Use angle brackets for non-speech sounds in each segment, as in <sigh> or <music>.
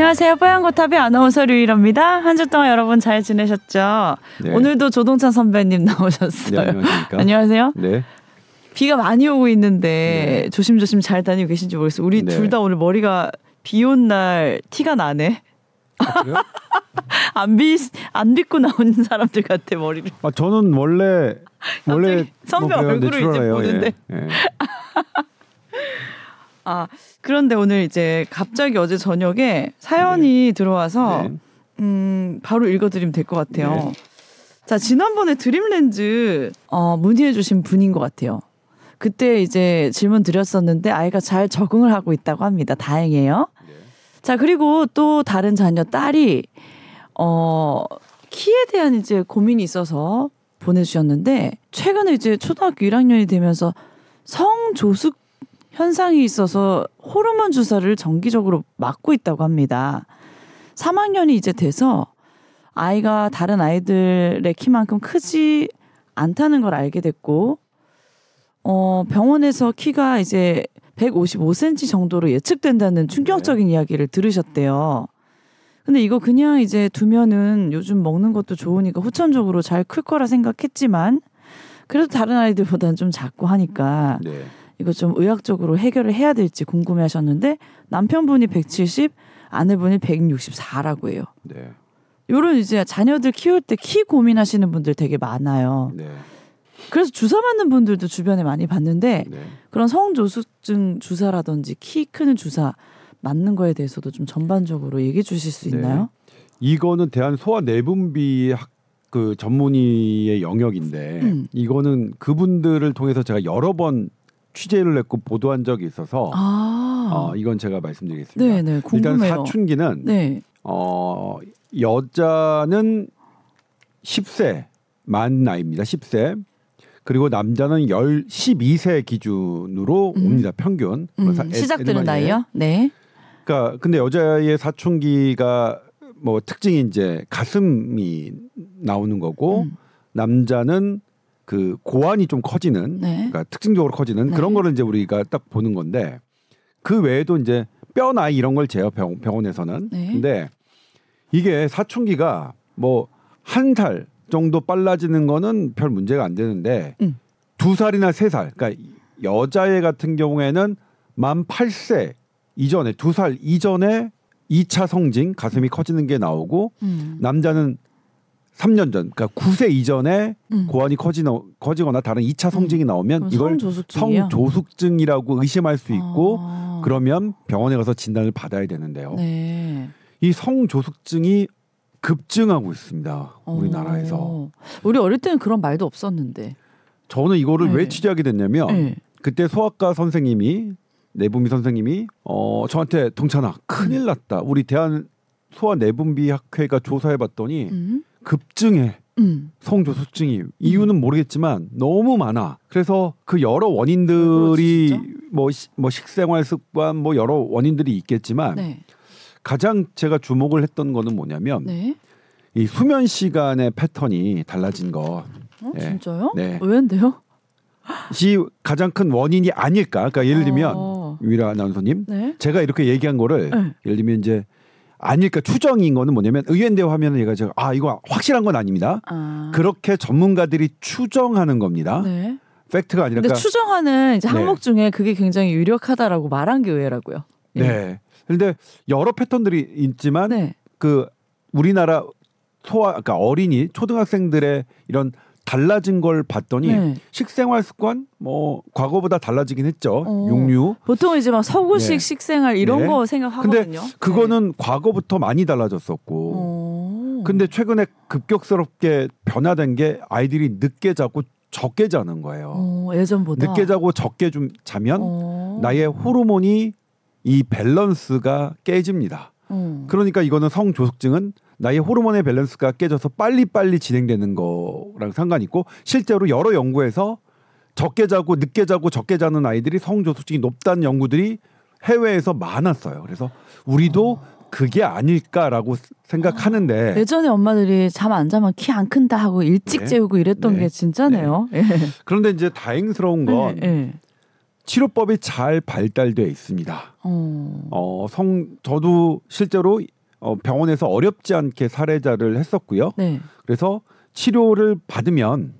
안녕하세요. 뽀얀거탑의 아나운서 류일합니다. 한 주 동안 여러분 잘 지내셨죠? 네. 오늘도 조동찬 선배님 나오셨어요. 네, 안녕하십니까? 안녕하세요. 네. 비가 많이 오고 있는데 네. 조심조심 잘 다니고 계신지 모르겠어요. 우리 네. 둘다 오늘 머리가 비 온 날 티가 나네. 아, 그래요? <laughs> 안 비, 안 빗고 나온 사람들 같아, 머리를. 아 저는 원래 원래 선배 뭐. 얼굴을 이제. 보는데. 예. 예. <laughs> 아, 그런데 오늘 이제 갑자기 어제 저녁에 사연이 들어와서 네. 음, 바로 읽어드리면 될 것 같아요. 네. 자, 지난번에 드림렌즈 어, 문의해주신 분인 것 같아요. 그때 이제 질문 드렸었는데 아이가 잘 적응을 하고 있다고 합니다. 다행이에요. 네. 자, 그리고 또 다른 자녀 딸이 어, 키에 대한 이제 고민이 있어서 보내주셨는데 최근에 이제 초등학교 1학년이 되면서 성조숙 현상이 있어서 호르몬 주사를 정기적으로 맞고 있다고 합니다. 3학년이 이제 돼서 아이가 다른 아이들의 키만큼 크지 않다는 걸 알게 됐고, 어, 병원에서 키가 이제 155cm 정도로 예측된다는 충격적인 이야기를 들으셨대요. 근데 이거 그냥 이제 두면은 요즘 먹는 것도 좋으니까 후천적으로 잘 클 거라 생각했지만, 그래도 다른 아이들보다는 좀 작고 하니까 네. 이거 좀 의학적으로 해결을 해야 될지 궁금해 하셨는데 남편분이 170, 아내분이 164라고 해요. 네. 요런 이제 자녀들 키울 때 키 고민하시는 분들 되게 많아요. 네. 그래서 주사 맞는 분들도 주변에 많이 봤는데 네. 그런 성조숙증 주사라든지 키 크는 주사 맞는 거에 대해서도 좀 전반적으로 얘기해 주실 수 네. 있나요? 이거는 대한 소아 내분비 학 그 전문의의 영역인데 음. 이거는 그분들을 통해서 제가 여러 번 취재를 했고 보도한 적이 있어서 아, 어, 이건 제가 말씀드리겠습니다. 네, 네, 일단. 사춘기는 네, 어 여자는 10세 만 나이입니다. 10세. 그리고 남자는 10, 12세 기준으로 음. 옵니다. 평균. 음, 애- 시작되는 나이요? 네, 그러니까 근데 여자의 사춘기가 뭐 특징이 이제 가슴이 나오는 거고 음. 남자는 그 고환이 좀 커지는 네. 그러니까 특징적으로 커지는 네. 그런 거를 이제 우리가 딱 보는 건데 그 외에도 이제 뼈 나이 이런 걸 재요 병, 병원에서는 네. 근데 이게 사춘기가 뭐 한 살 정도 빨라지는 거는 별 문제가 안 되는데 음. 두 살이나 세 살 그러니까 여자애 같은 경우에는 만 8세 이전에 두 살 이전에 2차 성징 가슴이 커지는 게 나오고 음. 남자는 3년 전 그러니까 9세 이전에 음. 고환이 커지나, 커지거나 다른 2차 성징이 나오면 이걸 성조숙증이요? 성조숙증이라고 의심할 수 있고 아. 그러면 병원에 가서 진단을 받아야 되는데요. 네. 이 성조숙증이 급증하고 있습니다. 우리나라에서. 어. 우리 어릴 때는 그런 말도 없었는데. 저는 이거를 네. 왜 취재하게 됐냐면 네. 그때 소아과 선생님이 내분비 선생님이 어 저한테 동찬아 큰일 났다. 우리 대한 소아 내분비 학회가 조사해 봤더니 음. 급증해. 음. 성조숙증이 이유는 모르겠지만 너무 많아. 그래서 그 여러 원인들이 어, 진짜? 뭐, 시- 뭐 식생활 습관 뭐 여러 원인들이 있겠지만 네. 가장 제가 주목을 했던 거는 뭐냐면 네. 이 수면 시간의 패턴이 달라진 거. 어, 네. 진짜요? 네. 왜인데요? 이 가장 큰 원인이 아닐까? 그러니까 예를 들면 어. 유일아 아나운서님, 네. 제가 이렇게 얘기한 거를 네. 예를 들면 이제 아닐까 추정인 거는 뭐냐면 의원대화 하면은 얘가 제가 아 이거 확실한 건 아닙니다. 아. 그렇게 전문가들이 추정하는 겁니다. 네. 팩트가 아니라 근데 그러니까 추정하는 이제 네. 항목 중에 그게 굉장히 유력하다라고 말한 게 의외라고요. 예. 네. 근데 여러 패턴들이 있지만 네. 그 우리나라 소아 그러니까 어린이 초등학생들의 이런 달라진 걸 봤더니 네. 식생활 습관 뭐 과거보다 달라지긴 했죠. 어. 육류. 보통 이제 막 서구식 네. 식생활 이런 네. 거 근데 생각하거든요. 그거는 과거부터 많이 달라졌었고. 어. 근데 최근에 급격스럽게 변화된 게 아이들이 늦게 자고 적게 자는 거예요. 어, 예전보다 늦게 자고 적게 좀 자면 어. 나의 호르몬이 이 밸런스가 깨집니다. 어. 그러니까 이거는 성조숙증은 나의 호르몬의 밸런스가 깨져서 빨리빨리 진행되는 거랑 상관 있고 실제로 여러 연구에서 적게 자고 늦게 자고 적게 자는 아이들이 성조숙증이 높다는 연구들이 해외에서 많았어요. 그래서 우리도 그게 아닐까라고 생각하는데 예전에 엄마들이 잠 안 자면 키 안 큰다 하고 일찍 네. 재우고 이랬던 네. 게 진짜네요. 예. 그런데 이제 다행스러운 건 예, 예. 치료법이 잘 발달되어 있습니다. 어. 어, 성 저도 실제로 어, 병원에서 어렵지 않게 사례자를 했었고요. 네. 그래서 치료를 받으면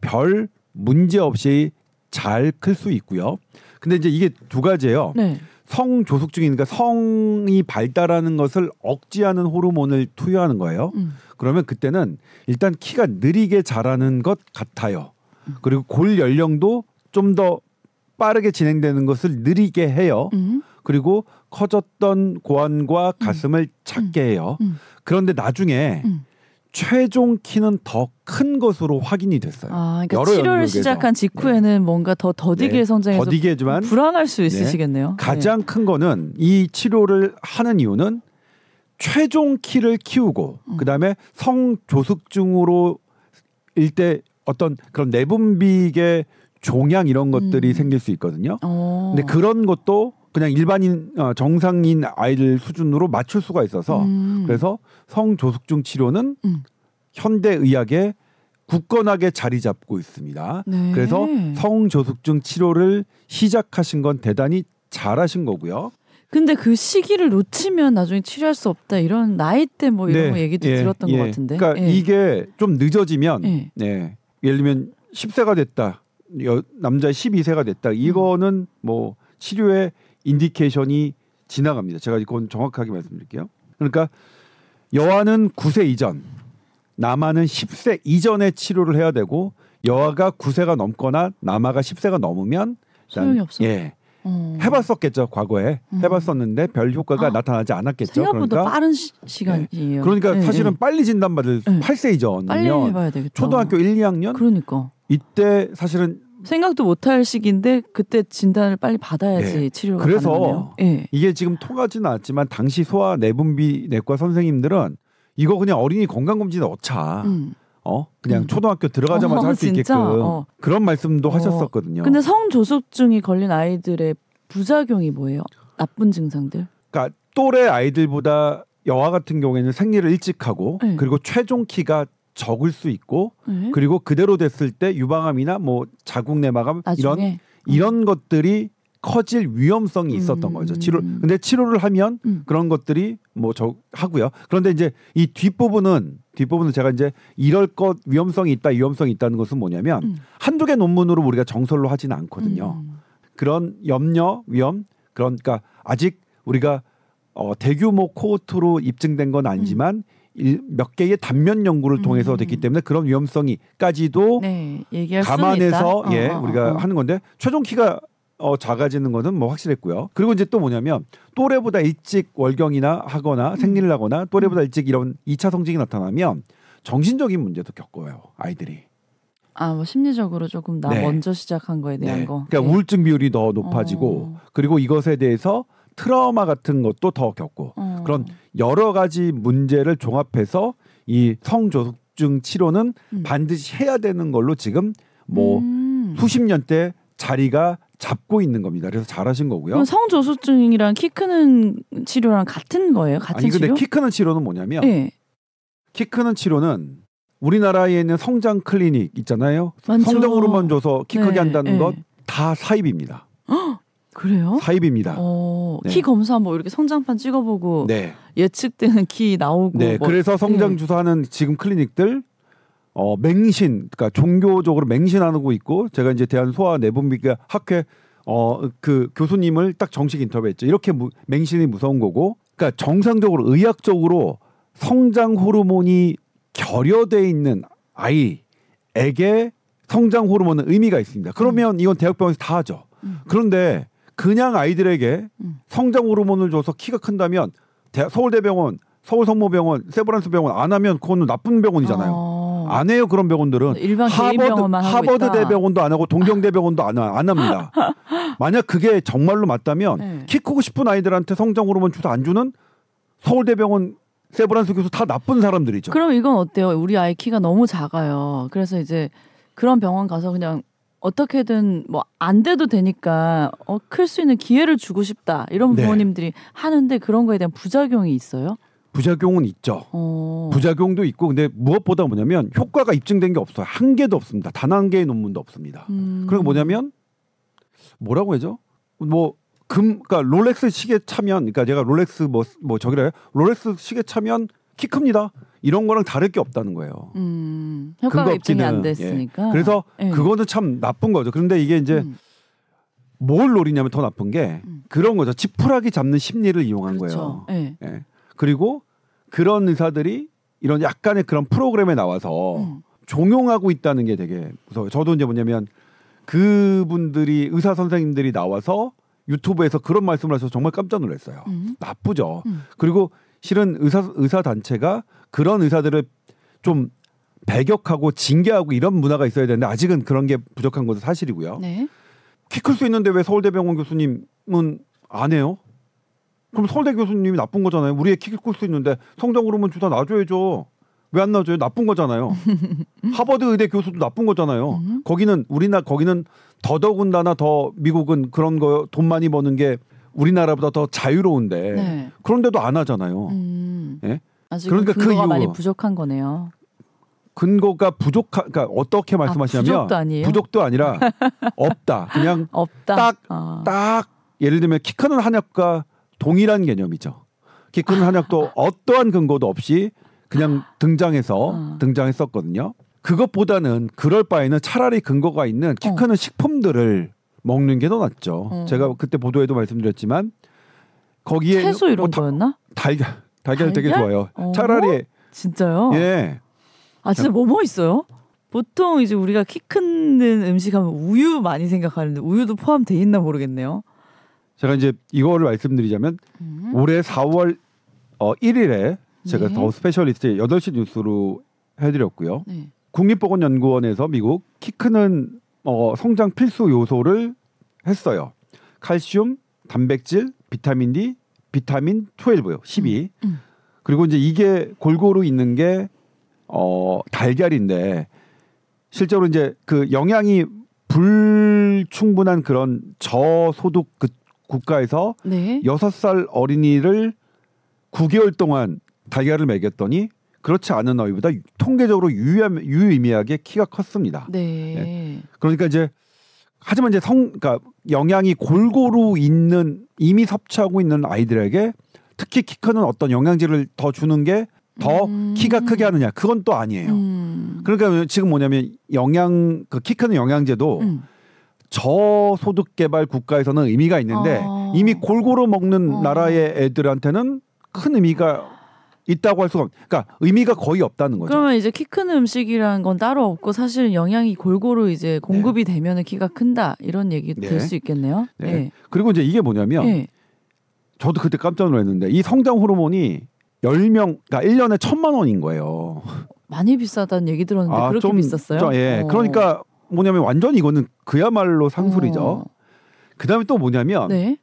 별 문제 없이 잘 클 수 있고요. 근데 이제 이게 두 가지예요. 네. 성조숙증이니까 성이 발달하는 것을 억제하는 호르몬을 투여하는 거예요. 음. 그러면 그때는 일단 키가 느리게 자라는 것 같아요. 그리고 골 연령도 좀 더 빠르게 진행되는 것을 느리게 해요. 음. 그리고 커졌던 고환과 가슴을 작게 해요. 음. 그런데 나중에 음. 최종 키는 더 큰 것으로 확인이 됐어요. 아, 그러니까 치료를 연구에서. 시작한 직후에는 뭔가 더 더디게 네. 성장해서 더디게 하지만 불안할 수 있으시겠네요. 가장 큰 거는 이 치료를 하는 이유는 최종 키를 키우고 음. 그다음에 성조숙증으로 일때 어떤 그런 내분비계 종양 이런 것들이 음. 생길 수 있거든요. 네. 어. 근데 그런 것도 그냥 일반인 어, 정상인 아이들 수준으로 맞출 수가 있어서 음. 그래서 성조숙증 치료는 음. 현대 의학에 굳건하게 자리 잡고 있습니다. 네. 그래서 성조숙증 치료를 시작하신 건 대단히 잘하신 거고요. 근데 그 시기를 놓치면 나중에 치료할 수 없다 이런 나이대 뭐 이런 거 얘기도 예, 들었던 예. 것 같은데. 그러니까 예. 이게 좀 늦어지면 예. 네. 예를 들면 10세가 됐다. 여, 남자 12세가 됐다. 이거는 뭐 치료의 인디케이션이 지나갑니다. 제가 이건 정확하게 말씀드릴게요. 그러니까 여아는 9세 이전, 남아는 10세 이전에 치료를 해야 되고 여아가 9세가 넘거나 남아가 10세가 넘으면 소용이 없어? 예. 어. 해봤었겠죠 과거에 음. 해봤었는데 별 효과가 아, 나타나지 않았겠죠. 생각보다 그러니까 빠른 시, 시간이에요. 그러니까 예, 사실은 예. 빨리 진단받을 네. 8세 이전이면 빨리 해봐야 되겠다. 초등학교 1, 2학년 그러니까 이때 사실은 생각도 못할 시기인데 그때 진단을 빨리 받아야지 네. 치료가 그래서 가능하네요. 예. 이게 지금 통하지는 않았지만 당시 소아 내분비 내과 선생님들은 이거 그냥 어린이 건강검진에 넣자. 음. 어 그냥 음. 초등학교 들어가자마자 어, 할수 진짜? 있게끔 어. 그런 말씀도 어. 하셨었거든요. 근데 성조숙증이 걸린 아이들의 부작용이 뭐예요? 나쁜 증상들? 그러니까 또래 아이들보다 여아 같은 경우에는 생리를 일찍 하고 네. 그리고 최종 키가 적을 수 있고 네? 그리고 그대로 됐을 때 유방암이나 뭐 자궁 내막암 이런 나중에 이런 것들이 커질 위험성이 있었던 음. 거죠. 치료 근데 치료를 하면 음. 그런 것들이 뭐 저 하고요. 그런데 이제 이 뒷부분은 뒷부분은 제가 이제 이럴 것 위험성이 있다, 위험성이 있다는 것은 뭐냐면 음. 한두 개 논문으로 우리가 정설로 하지는 않거든요. 음. 그런 염려, 위험 그러니까 아직 우리가 어, 대규모 코호트로 입증된 건 아니지만 일- 몇 개의 단면 연구를 통해서 음. 됐기 때문에 그런 위험성이까지도 네, 감안해서. 예 어, 어, 우리가 어. 하는 건데 최종 키가 어, 작아지는 것은 뭐 확실했고요. 그리고 이제 또 뭐냐면 또래보다 일찍 월경이나 하거나 생리를 하거나 또래보다 일찍 이런 2차 성징이 나타나면 정신적인 문제도 겪어요 아이들이. 아, 뭐 심리적으로 조금 나 네. 먼저 시작한 거에 대한 네. 거. 그러니까 네. 우울증 비율이 더 높아지고 어. 그리고 이것에 대해서 트라우마 같은 것도 더 겪고 어. 그런 여러 가지 문제를 종합해서 이 성조숙증 치료는 음. 반드시 해야 되는 걸로 지금 뭐 음. 수십 년대 자리가 잡고 있는 겁니다. 그래서 잘하신 거고요. 성조숙증이랑 키 크는 치료랑 같은 거예요? 같은 아니 근데 치료? 키 크는 치료는 뭐냐면 네. 키 크는 치료는 우리나라에 있는 성장 클리닉 있잖아요. 성장 호르몬 줘서 키 크게 네, 한다는 네. 것 다 사기입니다. 그래요? 사기입니다. 어, 네. 키 검사 뭐 이렇게 성장판 찍어보고 네. 예측되는 키 나오고 네. 뭐 그래서 성장 네. 주사하는 지금 클리닉들 어 맹신 그러니까 종교적으로 맹신하고 있고 제가 이제 대한 소아 내분비과 학회 어 그 교수님을 딱 정식 인터뷰했죠. 이렇게 무, 맹신이 무서운 거고 그러니까 정상적으로 의학적으로 성장 호르몬이 결여돼 있는 아이에게 성장 호르몬은 의미가 있습니다. 그러면 이건 대학병원에서 다 하죠. 음. 그런데 그냥 아이들에게 음. 성장 호르몬을 줘서 키가 큰다면 대- 서울대병원, 서울성모병원, 세브란스병원 안 하면 그거는 나쁜 병원이잖아요. 어. 안 해요 그런 병원들은 하버드 하버드. 대병원도 안 하고 동경대병원도 안, 하- 안 합니다. <laughs> 만약 그게 정말로 맞다면 네. 키 크고 싶은 아이들한테 성장 호르몬 주사 안 주는 서울대병원 세브란스 교수 다 나쁜 사람들이죠. 그럼 이건 어때요? 우리 아이 키가 너무 작아요. 그래서 이제 그런 병원 가서 그냥 어떻게든 뭐 안 돼도 되니까 어, 클 수 있는 기회를 주고 싶다 이런 네. 부모님들이 하는데 그런 거에 대한 부작용이 있어요? 부작용은 있죠. 어. 부작용도 있고 근데 무엇보다 뭐냐면 효과가 입증된 게 없어요. 한 개도 없습니다. 단 한 개의 논문도 없습니다. 음. 그리고 뭐냐면 뭐라고 해죠? 뭐 금, 그러니까 롤렉스 시계 차면, 그러니까 제가 롤렉스 뭐, 뭐 저기래, 롤렉스 시계 차면 키 큽니다. 이런 거랑 다를 게 없다는 거예요. 음, 효과가 입증이 안 됐으니까. 예. 그래서 예. 그거는 참 나쁜 거죠. 그런데 이게 이제 음, 뭘 노리냐면 더 나쁜 게 음. 그런 거죠. 지푸라기 잡는 심리를 이용한 그렇죠. 거예요. 예. 예. 그리고 그런 의사들이 이런 약간의 그런 프로그램에 나와서 음. 종용하고 있다는 게 되게 무서워요. 저도 이제 뭐냐면 그분들이 의사 선생님들이 나와서 유튜브에서 그런 말씀을 하셔서 정말 깜짝 놀랐어요. 음. 나쁘죠. 음. 그리고 실은 의사 의사 단체가 그런 의사들을 좀 배격하고 징계하고 이런 문화가 있어야 되는데 아직은 그런 게 부족한 것도 사실이고요. 네. 키클 수 있는데 왜 서울대병원 교수님은 안 해요? 그럼 서울대 교수님이 나쁜 거잖아요. 우리 애키클 수 있는데 성장 호르몬 주사 놔줘야죠. 왜 안 놔줘요? 나쁜 거잖아요. <laughs> 하버드 의대 교수도 나쁜 거잖아요. 음. 거기는 우리나라 거기는 더더군다나 더 미국은 그런 거 돈 많이 버는 게 우리나라보다 더 자유로운데 네. 그런데도 안 하잖아요. 음. 예? 아직 그러니까 그 근거가 이유. 많이 부족한 거네요. 근거가 부족하 그러니까 어떻게 말씀하시냐면 부족도 아니에요? 부족도 아니라 <laughs> 없다. 그냥 없다. 딱- 아. 딱 예를 들면 키 크는 한약과 동일한 개념이죠. 키 크는 한약도 어떠한 근거도 없이 그냥 등장해서 아. 등장했었거든요. 그것보다는 그럴 바에는 차라리 근거가 있는 키 어. 크는 식품들을 먹는 게 더 낫죠. 어. 제가 그때 보도에도 말씀드렸지만 거기에 채소 이런 뭐 다- 거였나? 달걀 달걀 되게? 좋아요. 어. 차라리 진짜요? 예 아 진짜 뭐 뭐 있어요? 보통 이제 우리가 키 크는 음식 하면 우유 많이 생각하는데 우유도 포함돼 있나 모르겠네요. 제가 이제 이거를 말씀드리자면 음. 올해 4월 어 1일에 제가 네. The Specialist 8시 뉴스로 해드렸고요. 네. 국립보건연구원에서 미국 키 크는 어, 성장 필수 요소를 했어요. 칼슘, 단백질, 비타민 D, 비타민 12요. 12. 음. 그리고 이제 이게 골고루 있는 게 어, 달걀인데 실제로 이제 그 영양이 불충분한 그런 저소득 그 국가에서 네. 여섯 살 어린이를 9개월 동안 달걀을 먹였더니 그렇지 않은 아이보다 통계적으로 유의미- 유의미하게 키가 컸습니다. 네. 그러니까 이제 하지만 이제 성 그러니까 영양이 골고루 있는 이미 섭취하고 있는 아이들에게 특히 키 크는 어떤 영양제를 더 주는 게더 음. 키가 크게 하느냐 그건 또 아니에요. 음. 그러니까 지금 뭐냐면 영양 그 키 크는 영양제도 음. 저소득 개발 국가에서는 의미가 있는데 아. 이미 골고루 먹는 어. 나라의 애들한테는 큰 의미가 있다고 할 수가 없. 그러니까 의미가 거의 없다는 거죠. 그러면 이제 키 크는 음식이란 건 따로 없고 사실 영양이 골고루 이제 공급이 되면은 키가 큰다 이런 얘기 네. 될수 있겠네요. 네. 네. 그리고 이제 이게 뭐냐면 네. 저도 그때 깜짝 놀랐는데 이 성장 호르몬이 10명 그러니까 1년에 천만 원인 거예요. 많이 비싸다는 얘기 들었는데 그렇게 비쌌어요? 아, 좀, 예. 어. 그러니까 뭐냐면 완전 이거는 그야말로 상술이죠. 어. 그다음에 또 뭐냐면 네.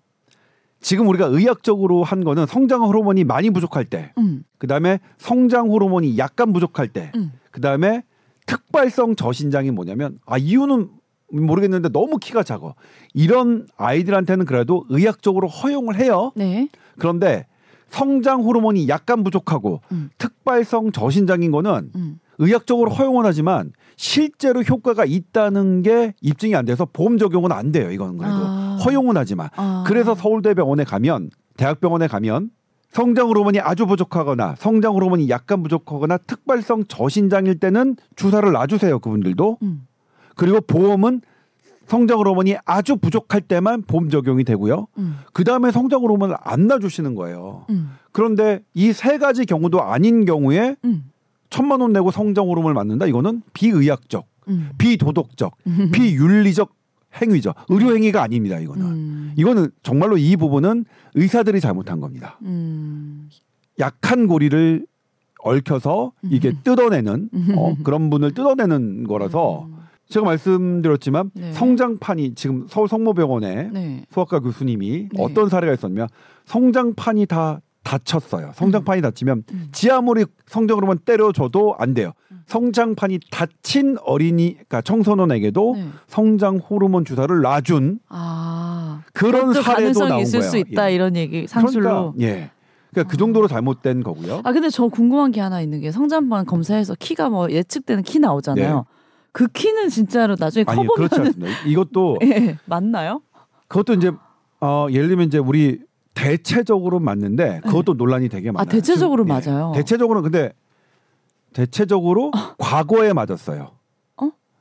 지금 우리가 의학적으로 한 거는 성장 호르몬이 많이 부족할 때, 음. 그 다음에 성장 호르몬이 약간 부족할 때, 음. 그 다음에 특발성 저신장이 뭐냐면 아 이유는 모르겠는데 너무 키가 작아. 이런 아이들한테는 그래도 의학적으로 허용을 해요. 네. 그런데 성장 호르몬이 약간 부족하고 음. 특발성 저신장인 거는 음. 의학적으로 허용은 하지만 실제로 효과가 있다는 게 입증이 안 돼서 보험 적용은 안 돼요. 이거는 그래도 아. 허용은 하지만 아. 그래서 서울대병원에 가면 대학병원에 가면 성장 호르몬이 아주 부족하거나 성장 호르몬이 약간 부족하거나 특발성 저신장일 때는 주사를 놔주세요. 그분들도 음. 그리고 보험은 성장 호르몬이 아주 부족할 때만 보험 적용이 되고요. 음. 그 다음에 성장 호르몬을 안 놔주시는 거예요. 음. 그런데 이 세 가지 경우도 아닌 경우에 음. 천만 원 내고 성장 호르몬을 맞는다. 이거는 비의학적, 음. 비도덕적, 비윤리적 행위죠. 의료 행위가 아닙니다. 이거는. 음. 이거는 정말로 이 부분은 의사들이 잘못한 겁니다. 음. 약한 고리를 얽혀서 이게 뜯어내는 어, 그런 분을 뜯어내는 거라서 음. 제가 말씀드렸지만 네. 성장판이 지금 서울 성모병원에 네. 소아과 교수님이 네. 어떤 사례가 있었냐면 성장판이 다 다쳤어요. 성장판이 다치면 음. 지 아무리 성장으로만 때려줘도 안 돼요. 성장판이 다친 어린이, 그러니까 청소년에게도 네. 성장 호르몬 주사를 놔준 아. 그런 사례도 나온 있을 거예요. 수 있다 예. 이런 얘기 상술로. 그러니까, 예. 그러니까 그 정도로 잘못된 거고요. 아 근데 저 궁금한 게 하나 있는 게 성장반 검사해서 키가 뭐 예측되는 키 나오잖아요. 네. 그 키는 진짜로 나중에 커보면 그렇지 않습니다. 이것도 <laughs> 예, 맞나요? 그것도 이제 어 예를 들면 이제 우리 대체적으로 맞는데 그것도 논란이 되게 많아요. 아 대체적으로 지금, 예. 맞아요. 대체적으로는 근데 대체적으로 과거에 맞았어요.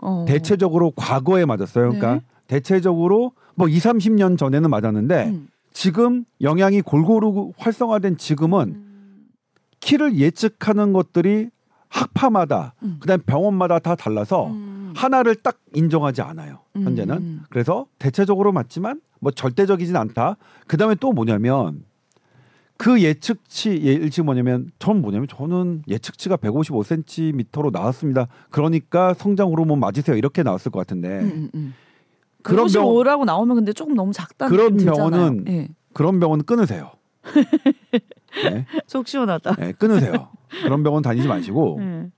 어. 대체적으로 과거에 맞았어요. 그러니까 네. 대체적으로 뭐 2, 30년 전에는 맞았는데 음. 지금 영양이 골고루 활성화된 지금은 음. 키를 예측하는 것들이 학파마다 음. 그다음 병원마다 다 달라서 음. 하나를 딱 인정하지 않아요. 현재는. 음. 그래서 대체적으로 맞지만 뭐 절대적이진 않다. 그다음에 또 뭐냐면 그 예측치 예측 뭐냐면 전 뭐냐면 저는 예측치가 155cm로 나왔습니다. 그러니까 성장 호르몬 맞으세요. 이렇게 나왔을 것 같은데 음, 음, 음. 그런 병 155라고 나오면 근데 조금 너무 작다는 그런 느낌 들잖아요. 병원은 예. 그런 병원 끊으세요. <laughs> 네, 속 시원하다. 네, 끊으세요. 그런 병원 다니지 마시고 예.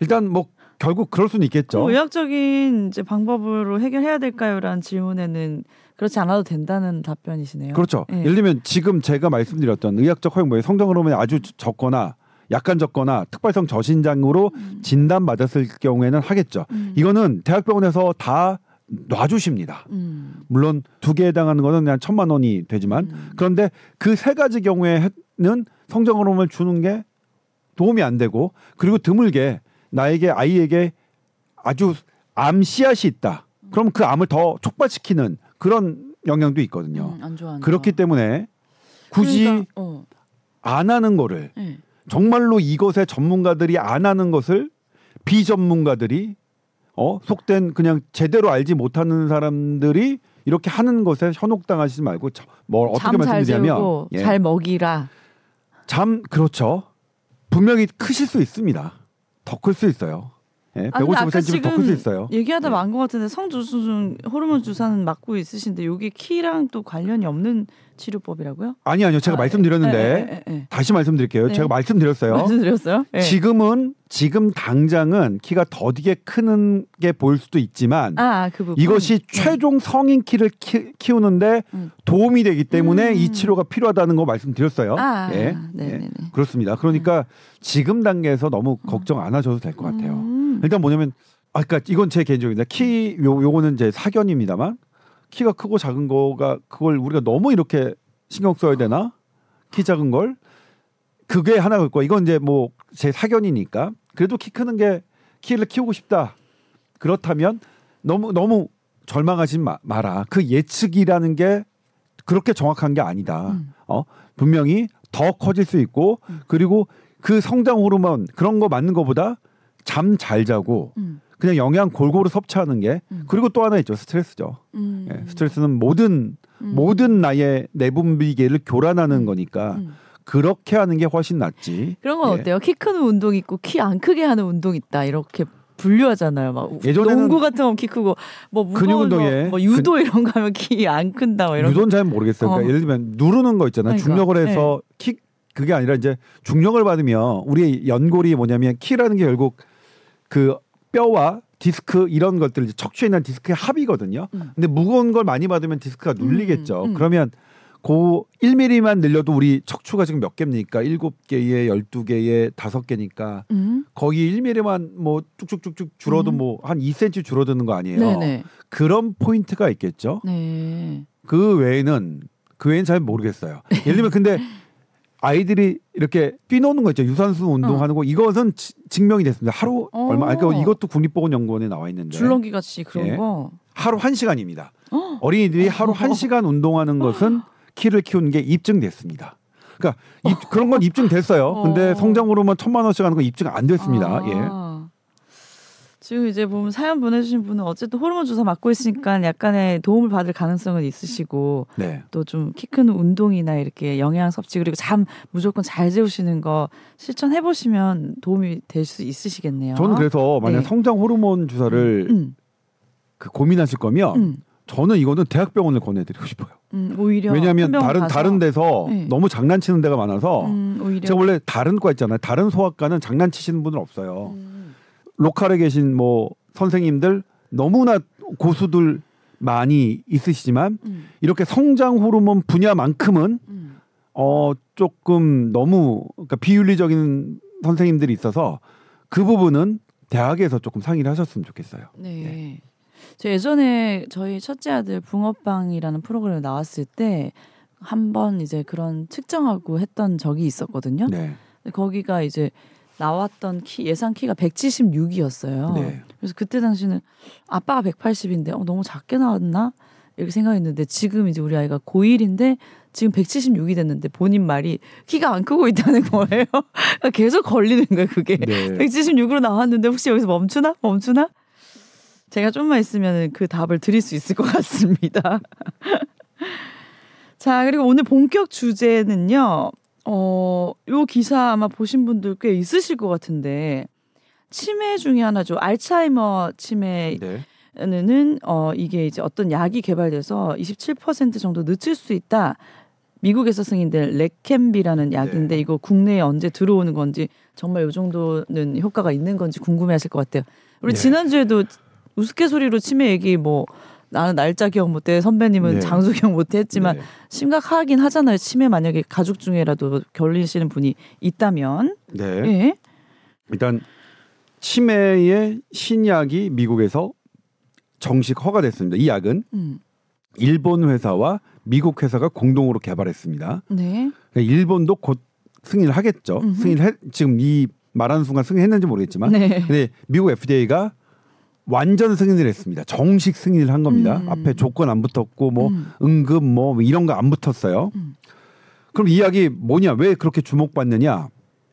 일단 뭐 결국 그럴 수는 있겠죠. 그 의학적인 이제 방법으로 해결해야 될까요라는 질문에는 그렇지 않아도 된다는 답변이시네요. 그렇죠. 예. 예를 들면 지금 제가 말씀드렸던 의학적 허용모의 성장 호르몬이 아주 적거나 약간 적거나 특발성 저신장으로 음. 진단받았을 경우에는 하겠죠. 음. 이거는 대학병원에서 다 놔주십니다. 음. 물론 두 개에 해당하는 거는 그냥 천만 원이 되지만 음. 그런데 그 세 가지 경우에는 성장 호르몬을 주는 게 도움이 안 되고 그리고 드물게 나에게 아이에게 아주 암 씨앗이 있다. 그럼 그 암을 더 촉발시키는 그런 영향도 있거든요. 음, 안 그렇기 거. 때문에 굳이 그러니까, 어. 안 하는 거를 예. 정말로 이것의 전문가들이 안 하는 것을 비전문가들이 어 속된 그냥 제대로 알지 못하는 사람들이 이렇게 하는 것에 현혹당하시지 말고 저- 뭘 어떻게 말씀드리냐면 예. 잘 먹이라. 잠 그렇죠 분명히 크실 수 있습니다 더 클 수 있어요 예, 아, 근데 아까 155cm 더클 수 있어요 얘기하다 네. 만것 같은데 성주수 중 호르몬 주사는 맞고 있으신데 이게 키랑 또 관련이 없는 치료법이라고요? 아니 아니요 제가 아, 말씀드렸는데 예, 예, 예, 예. 다시 말씀드릴게요 네. 제가 말씀드렸어요 말씀드렸어요? 예. 지금은 지금 당장은 키가 더디게 크는 게 보일 수도 있지만 아, 그 부분. 이것이 네. 최종 성인 키를 키, 키우는데 음. 도움이 되기 때문에 음. 이 치료가 필요하다는 거 말씀드렸어요. 아, 예. 네 네네. 예. 그렇습니다. 그러니까 지금 단계에서 너무 걱정 안 하셔도 될 것 같아요. 음. 일단 뭐냐면 아까 이건 제 개인적입니다. 키 요, 요거는 제 사견입니다만 키가 크고 작은 거가 그걸 우리가 너무 이렇게 신경 써야 되나? 키 작은 걸 그게 하나가 있고 이건 이제 뭐 제 사견이니까 그래도 키 크는 게 키를 키우고 싶다. 그렇다면 너무 너무 절망하지 마, 마라. 그 예측이라는 게 그렇게 정확한 게 아니다. 음. 어 분명히 더 커질 수 있고 음. 그리고 그 성장 호르몬 그런 거 맞는 것보다 잠 잘 자고 음. 그냥 영양 골고루 섭취하는 게 음. 그리고 또 하나 있죠 스트레스죠. 음. 예, 스트레스는 모든 음. 모든 나의 내분비계를 교란하는 음. 거니까 음. 그렇게 하는 게 훨씬 낫지. 그런 건 예. 어때요? 키 크는 운동 있고 키 안 크게 하는 운동 있다 이렇게 분류하잖아요. 막 예전에는 농구 같은 건 키 크고 뭐 근육 운동에 뭐, 뭐 유도 이런 거 하면 키 안 큰다 뭐 이런. 유도는 잘 모르겠어요. 그러니까 어. 예를 들면 누르는 거 있잖아요. 그러니까, 중력을 해서 키 그게 아니라 이제 중력을 받으면 우리의 연골이 뭐냐면 키라는 게 결국 그 뼈와 디스크 이런 것들 이제 척추에 있는 디스크의 합이거든요. 음. 근데 무거운 걸 많이 받으면 디스크가 눌리겠죠. 음, 음. 그러면 고 1mm만 늘려도 우리 척추가 지금 몇 개입니까? 7개에 12개에 5개니까 음. 거의 1mm만 뭐 쭉쭉쭉쭉 줄어도 음. 뭐한 2cm 줄어드는 거 아니에요. 네네. 그런 포인트가 있겠죠. 네. 그 외에는 그 외에는 잘 모르겠어요. 예를 들면 근데 <laughs> 아이들이 이렇게 뛰노는 거 있죠. 유산소 운동하는 거 이것은 지- 증명이 됐습니다. 하루 어. 얼마 아니 그러니까 이것도 국립보건연구원에 나와 있는데 줄넘기 같이 그런 예. 거. 하루 한 시간입니다. 어. 어린이들이 하루 한 시간 운동하는 것은 키를 키우는 게 입증됐습니다. 그러니까 입- 그런 건 입증됐어요. 근데 어. 성장 호르몬 천만 원씩 하는 건 입증 안 됐습니다. 예. 아. 지금 이제 보면 사연 보내주신 분은 어쨌든 호르몬 주사 맞고 있으니까 약간의 도움을 받을 가능성은 있으시고 네. 또좀 키 큰 운동이나 이렇게 영양 섭취 그리고 잠 무조건 잘 재우시는 거 실천해 보시면 도움이 될 수 있으시겠네요. 저는 그래서 만약 네. 성장 호르몬 주사를 음, 그 고민하실 거면 음, 저는 이거는 대학병원을 권해드리고 싶어요. 음, 오히려 왜냐하면 다른 가서, 다른 데서 네. 너무 장난치는 데가 많아서 음, 제가 원래 다른 과 있잖아요. 다른 소아과는 장난치시는 분은 없어요. 음, 로컬에 계신 뭐 선생님들 너무나 고수들 많이 있으시지만 음, 이렇게 성장 호르몬 분야만큼은 음. 어 조금 너무 그러니까 비윤리적인 선생님들이 있어서 그 부분은 대학에서 조금 상의를 하셨으면 좋겠어요. 네. 저 예전에 저희 첫째 아들 붕어빵이라는 프로그램에 나왔을 때 한 번 이제 그런 측정하고 했던 적이 있었거든요. 네. 거기가 이제 나왔던 키 예상 키가 176이었어요. 네. 그래서 그때 당시는 아빠가 180인데 어, 너무 작게 나왔나 이렇게 생각했는데 지금 이제 우리 아이가 고1인데 지금 176이 됐는데 본인 말이 키가 안 크고 있다는 거예요. <laughs> 계속 걸리는 거예요, 그게. 네. 176으로 나왔는데 혹시 여기서 멈추나? 멈추나? 제가 좀만 있으면 그 답을 드릴 수 있을 것 같습니다. <laughs> 자, 그리고 오늘 본격 주제는요. 어, 요 기사 아마 보신 분들 꽤 있으실 것 같은데 치매 중에 하나죠. 알츠하이머 치매는 네. 어 이게 이제 어떤 약이 개발돼서 27% 정도 늦출 수 있다. 미국에서 승인된 레캠비라는 약인데 네. 이거 국내에 언제 들어오는 건지 정말 요 정도는 효과가 있는 건지 궁금해하실 것 같아요. 우리 네. 지난주에도 우스갯소리로 치매 얘기 뭐 나는 날짜 기억 못해 선배님은 네. 장소 기억 못해 했지만 네. 심각하긴 하잖아요. 치매 만약에 가족 중에라도 걸리시는 분이 있다면 네. 예. 일단 치매의 신약이 미국에서 정식 허가됐습니다. 이 약은 음. 일본 회사와 미국 회사가 공동으로 개발했습니다. 네. 그러니까 일본도 곧 승인을 하겠죠. 음흠. 승인을 해, 지금 이 말하는 순간 승인했는지 모르겠지만, 네. 근데 미국 FDA가 완전 승인을 했습니다. 정식 승인을 한 겁니다. 음. 앞에 조건 안 붙었고 뭐 음. 응급 뭐 이런 거 안 붙었어요. 음. 그럼 이 약이 뭐냐? 왜 그렇게 주목받느냐?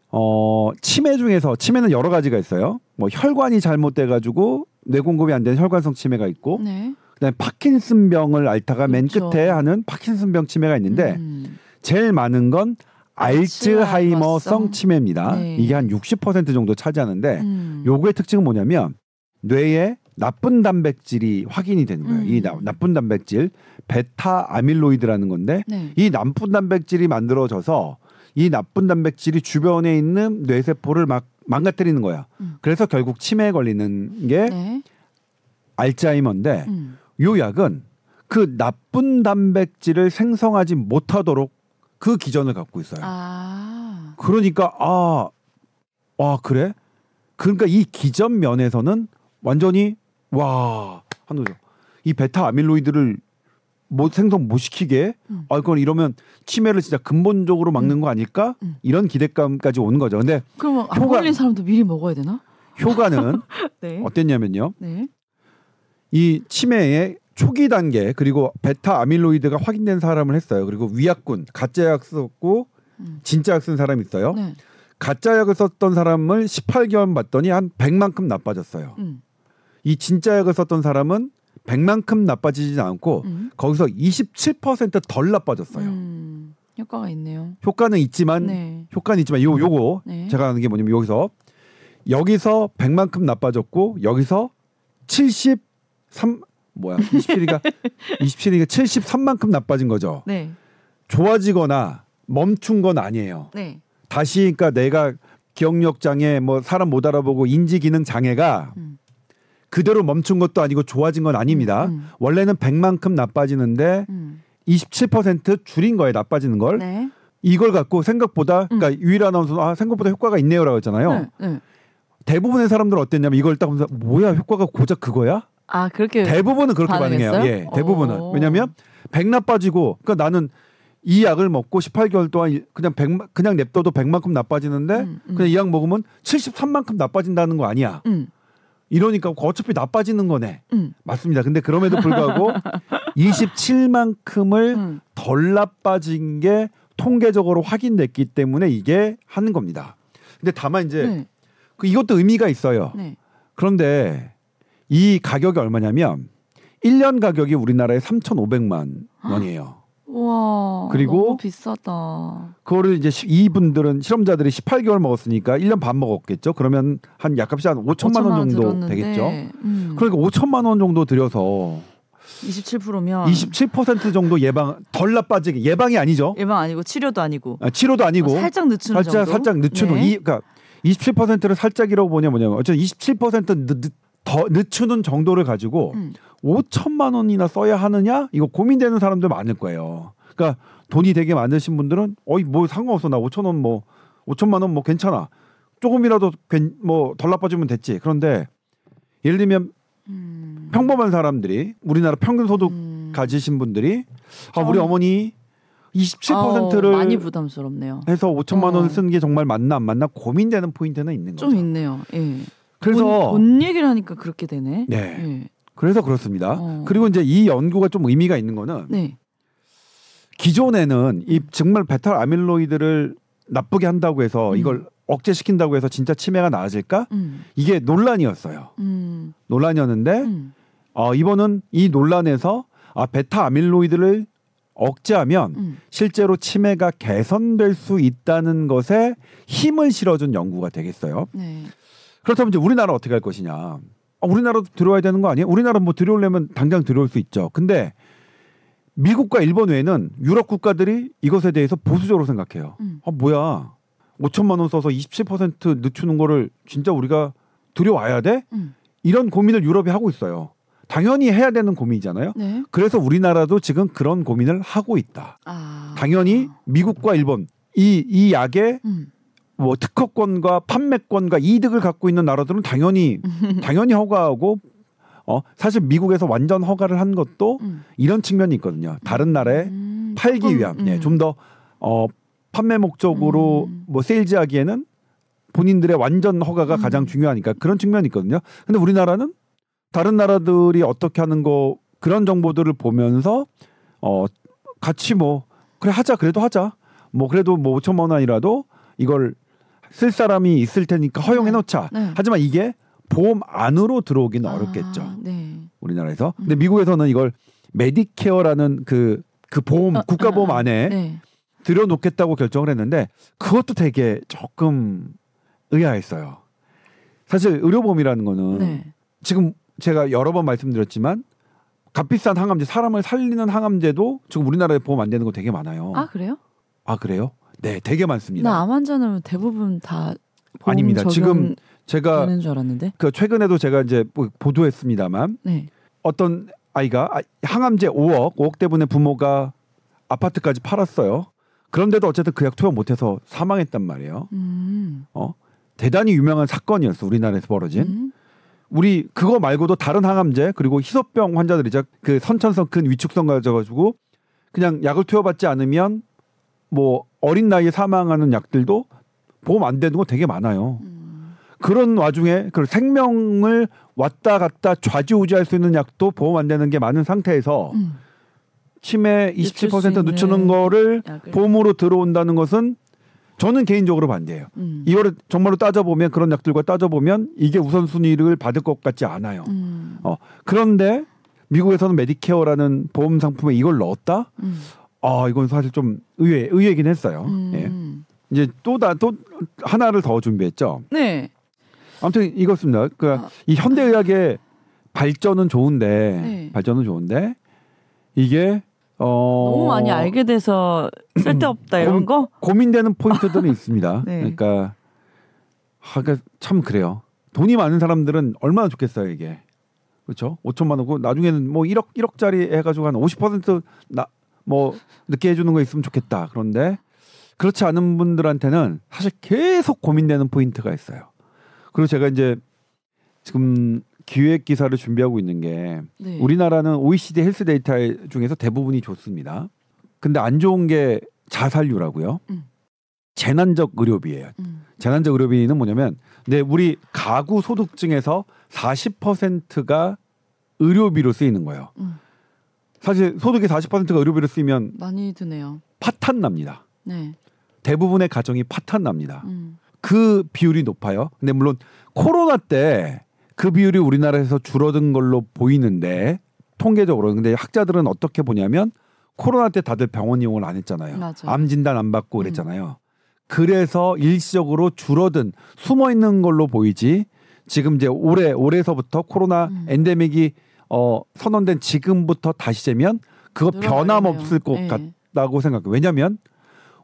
어, 치매 중에서 치매는 여러 가지가 있어요. 뭐 혈관이 잘못돼 가지고 뇌 공급이 안 되는 혈관성 치매가 있고 네. 그다음에 파킨슨병을 앓다가 맨 그렇죠. 끝에 하는 파킨슨병 치매가 있는데 음. 제일 많은 건 알츠하이머성 알츠하이머성? 치매입니다. 네. 이게 한 60% 정도 차지하는데 음. 요거의 특징은 뭐냐면 뇌에 나쁜 단백질이 확인이 되는 거예요. 음. 이 나, 나쁜 단백질 베타 아밀로이드라는 건데 네. 이 나쁜 단백질이 만들어져서 이 나쁜 단백질이 주변에 있는 뇌세포를 막 망가뜨리는 거야. 음. 그래서 결국 치매에 걸리는 게 네. 알츠하이머인데 음. 요 약은 그 나쁜 단백질을 생성하지 못하도록 그 기전을 갖고 있어요. 아. 그러니까 아, 아 그래? 그러니까 이 기전 면에서는 완전히 와 하는 거죠. 이 베타 아밀로이드를 못 생성 못 시키게 음. 아 그건 이러면 치매를 진짜 근본적으로 막는 거 아닐까? 음. 이런 기대감까지 오는 거죠. 근데 그러면 안 효과- 걸린 사람도 미리 먹어야 되나? 효과는 <laughs> 네. 어땠냐면요. 네. 이 치매의 초기 단계 그리고 베타 아밀로이드가 확인된 사람을 했어요. 그리고 위약군 가짜 약 썼고 음. 진짜 약 쓴 사람이 있어요. 네. 가짜 약을 썼던 사람을 18개월 봤더니 한 100만큼 나빠졌어요. 음. 이 진짜 약을 썼던 사람은 100만큼 나빠지지 않고 음. 거기서 27%덜 나빠졌어요. 음. 효과가 있네요. 효과는 있지만 네. 효과는 있지만 요 요거 네. 제가 아는 게 뭐냐면 여기서 여기서 100만큼 나빠졌고 여기서 73 뭐야 27이가 27이가 73만큼 나빠진 거죠. 네. 좋아지거나 멈춘 건 아니에요. 네. 다시 그러니까 내가 기억력 장애 뭐 사람 못 알아보고 인지 기능 장애가 음. 그대로 멈춘 것도 아니고 좋아진 건 아닙니다. 음. 원래는 100만큼 나빠지는데 음. 27% 줄인 거예요. 나빠지는 걸. 네. 이걸 갖고 생각보다 그러니까 유일 아나운서는 아 생각보다 효과가 있네요라고 했잖아요. 네. 네. 대부분의 사람들은 어땠냐면 이걸 딱 보면서 뭐야 효과가 고작 그거야? 아 그렇게 대부분은 그렇게 반응해요. 반응했어요? 예, 대부분은 오. 왜냐하면 백 나빠지고 그러니까 나는 이 약을 먹고 18개월 동안 그냥 100 그냥 냅둬도 100만큼 나빠지는데 음, 음. 그냥 이 약 먹으면 73만큼 나빠진다는 거 아니야. 음. 이러니까 어차피 나빠지는 거네. 음. 맞습니다. 근데 그럼에도 불구하고 <laughs> 27만큼을 음. 덜 나빠진 게 통계적으로 확인됐기 때문에 이게 하는 겁니다. 근데 다만 이제 네. 그 이것도 의미가 있어요. 네. 그런데 이 가격이 얼마냐면 1년 가격이 우리나라에 3,500만 원이에요. 와. 그리고- 너무 비싸다. 그거를 이제 시- 이분들은 실험자들이 18개월 먹었으니까 1년 반 먹었겠죠. 그러면 한 약값이 한 5천만 원 정도 들었는데, 되겠죠. 음. 그러니까 5천만 원 정도 들여서 27%면 27% 정도 예방 덜 나빠지게 예방이 아니죠. 예방 아니고 치료도 아니고 아, 치료도 아니고 살짝 늦추는 살짝 정도. 살짝 늦추는 네. 이 그러니까 27%를 살짝이라고 보냐 뭐냐면 어쨌든 27% 늦, 늦, 더 늦추는 정도를 가지고 음. 5천만 원이나 써야 하느냐 이거 고민되는 사람들 많을 거예요. 그러니까 돈이 되게 많으신 분들은 어이 뭐 상관없어 나 5천 원뭐 5천만 원 뭐 괜찮아 조금이라도 뭐덜 나빠지면 됐지. 그런데 예를 들면 음. 평범한 사람들이 우리나라 평균 소득 음. 가지신 분들이 아, 우리 좀- 어머니 27%를 아우, 많이 부담스럽네요. 해서 5천만 어. 원을 쓰는 게 정말 맞나 안 맞나 고민되는 포인트는 있는 거죠. 좀 있네요. 예. 그래서 돈, 돈 얘기를 하니까 그렇게 되네. 네. 예. 그래서 그렇습니다. 어. 그리고 이제 이 연구가 좀 의미가 있는 거는 네. 기존에는 이 정말 베타 아밀로이드를 나쁘게 한다고 해서 음. 이걸 억제시킨다고 해서 진짜 치매가 나아질까? 음. 이게 논란이었어요. 음. 논란이었는데 음. 어, 이번은 이 논란에서 아, 베타 아밀로이드를 억제하면 음. 실제로 치매가 개선될 수 있다는 것에 힘을 실어준 연구가 되겠어요. 네. 그렇다면 이제 우리나라 어떻게 할 것이냐? 아, 우리나라도 들어와야 되는 거 아니에요? 우리나라 뭐 들어오려면 당장 들어올 수 있죠. 근데 미국과 일본 외에는 유럽 국가들이 이것에 대해서 보수적으로 생각해요. 음. 아 뭐야? 5천만 원 써서 27% 늦추는 거를 진짜 우리가 들여와야 돼? 음. 이런 고민을 유럽이 하고 있어요. 당연히 해야 되는 고민이잖아요. 네. 그래서 우리나라도 지금 그런 고민을 하고 있다. 아. 당연히 미국과 일본 이 이 약의 음. 뭐 특허권과 판매권과 이득을 갖고 있는 나라들은 당연히 <laughs> 당연히 허가하고 어 사실 미국에서 완전 허가를 한 것도 음. 이런 측면이 있거든요. 다른 나라에 음. 팔기 조금, 위함, 음. 예, 좀더 어 판매 목적으로 음. 뭐 세일즈하기에는 본인들의 완전 허가가 음. 가장 중요하니까 그런 측면이 있거든요. 근데 우리나라는 다른 나라들이 어떻게 하는 거 그런 정보들을 보면서 어 같이 뭐 그래 하자 그래도 하자 뭐 그래도 뭐 5천만 원이라도 이걸 쓸 사람이 있을 테니까 허용해 놓자. 네. 하지만 이게 보험 안으로 들어오기는 어렵겠죠. 아, 네. 우리나라에서. 근데 미국에서는 이걸 Medicare라는 그, 그 보험, 어, 국가보험 어, 어. 안에 네. 들여놓겠다고 결정을 했는데 그것도 되게 조금 의아했어요. 사실 의료보험이라는 거는 네. 지금 제가 여러 번 말씀드렸지만 값비싼 항암제, 사람을 살리는 항암제도 지금 우리나라에 보험 안 되는 거 되게 많아요. 아 그래요? 아, 그래요? 네, 되게 많습니다. 나 암 환자는 대부분 다 아닙니다. 지금 제가 되는 줄 알았는데. 그 최근에도 제가 이제 뭐 보도했습니다만 네. 어떤 아이가 아, 항암제 5억, 5억 때문에 부모가 아파트까지 팔았어요. 그런데도 어쨌든 그 약 투여 못해서 사망했단 말이에요. 음. 어 대단히 유명한 사건이었어 우리나라에서 벌어진. 음. 우리 그거 말고도 다른 항암제 그리고 희소병 환자들이죠. 그 선천성 근 위축성 가져가지고 그냥 약을 투여받지 않으면 뭐 어린 나이에 사망하는 약들도 보험 안 되는 거 되게 많아요. 음. 그런 와중에 그 생명을 왔다 갔다 좌지우지할 수 있는 약도 보험 안 되는 게 많은 상태에서 음. 치매 늦출 수27% 있는 늦추는 거를 약을. 보험으로 들어온다는 것은 저는 개인적으로 반대해요. 음. 이거를 정말로 따져보면 그런 약들과 따져보면 이게 우선순위를 받을 것 같지 않아요. 음. 어, 그런데 미국에서는 Medicare라는 보험 상품에 이걸 넣었다? 음. 아, 이건 사실 좀 의외, 의외긴 했어요. 음. 예. 이제 또, 다, 또 하나를 더 준비했죠. 네. 아무튼 이것입니다. 그, 아. 이 현대 의학의 발전은 좋은데, 네. 발전은 좋은데, 이게, 어. 너무 많이 알게 돼서 쓸데없다 이런 거. 고민되는 포인트들은 있습니다. <laughs> 네. 그러니까 아, 그참 그래요. 돈이 많은 사람들은 얼마나 좋겠어요 이게. 그렇죠? 5천만 원고 나중에는 뭐 1억 1억짜리 해가지고 한 50%나 뭐 늦게 해주는 거 있으면 좋겠다. 그런데 그렇지 않은 분들한테는 사실 계속 고민되는 포인트가 있어요. 그리고 제가 이제 지금 기획 기사를 준비하고 있는 게 네. 우리나라는 OECD 헬스 데이터 중에서 대부분이 좋습니다. 근데 안 좋은 게 자살률하고요. 음. 재난적 의료비예요. 음. 재난적 의료비는 뭐냐면 네, 우리 가구 소득 중에서 40%가 의료비로 쓰이는 거예요. 음. 사실 소득의 40%가 의료비로 쓰이면 많이 드네요. 파탄 납니다. 네. 대부분의 가정이 파탄 납니다. 음. 그 비율이 높아요. 근데 물론 코로나 때 그 비율이 우리나라에서 줄어든 걸로 보이는데 통계적으로 근데 학자들은 어떻게 보냐면 코로나 때 다들 병원 이용을 안 했잖아요. 맞아요. 암 진단 안 받고 그랬잖아요. 그래서 일시적으로 줄어든 숨어 있는 걸로 보이지. 지금 이제 올해 올해서부터 코로나 음. 엔데믹이 어 선언된 지금부터 다시 재면 그거. 변함없을 것 네. 같다고 생각해요. 왜냐하면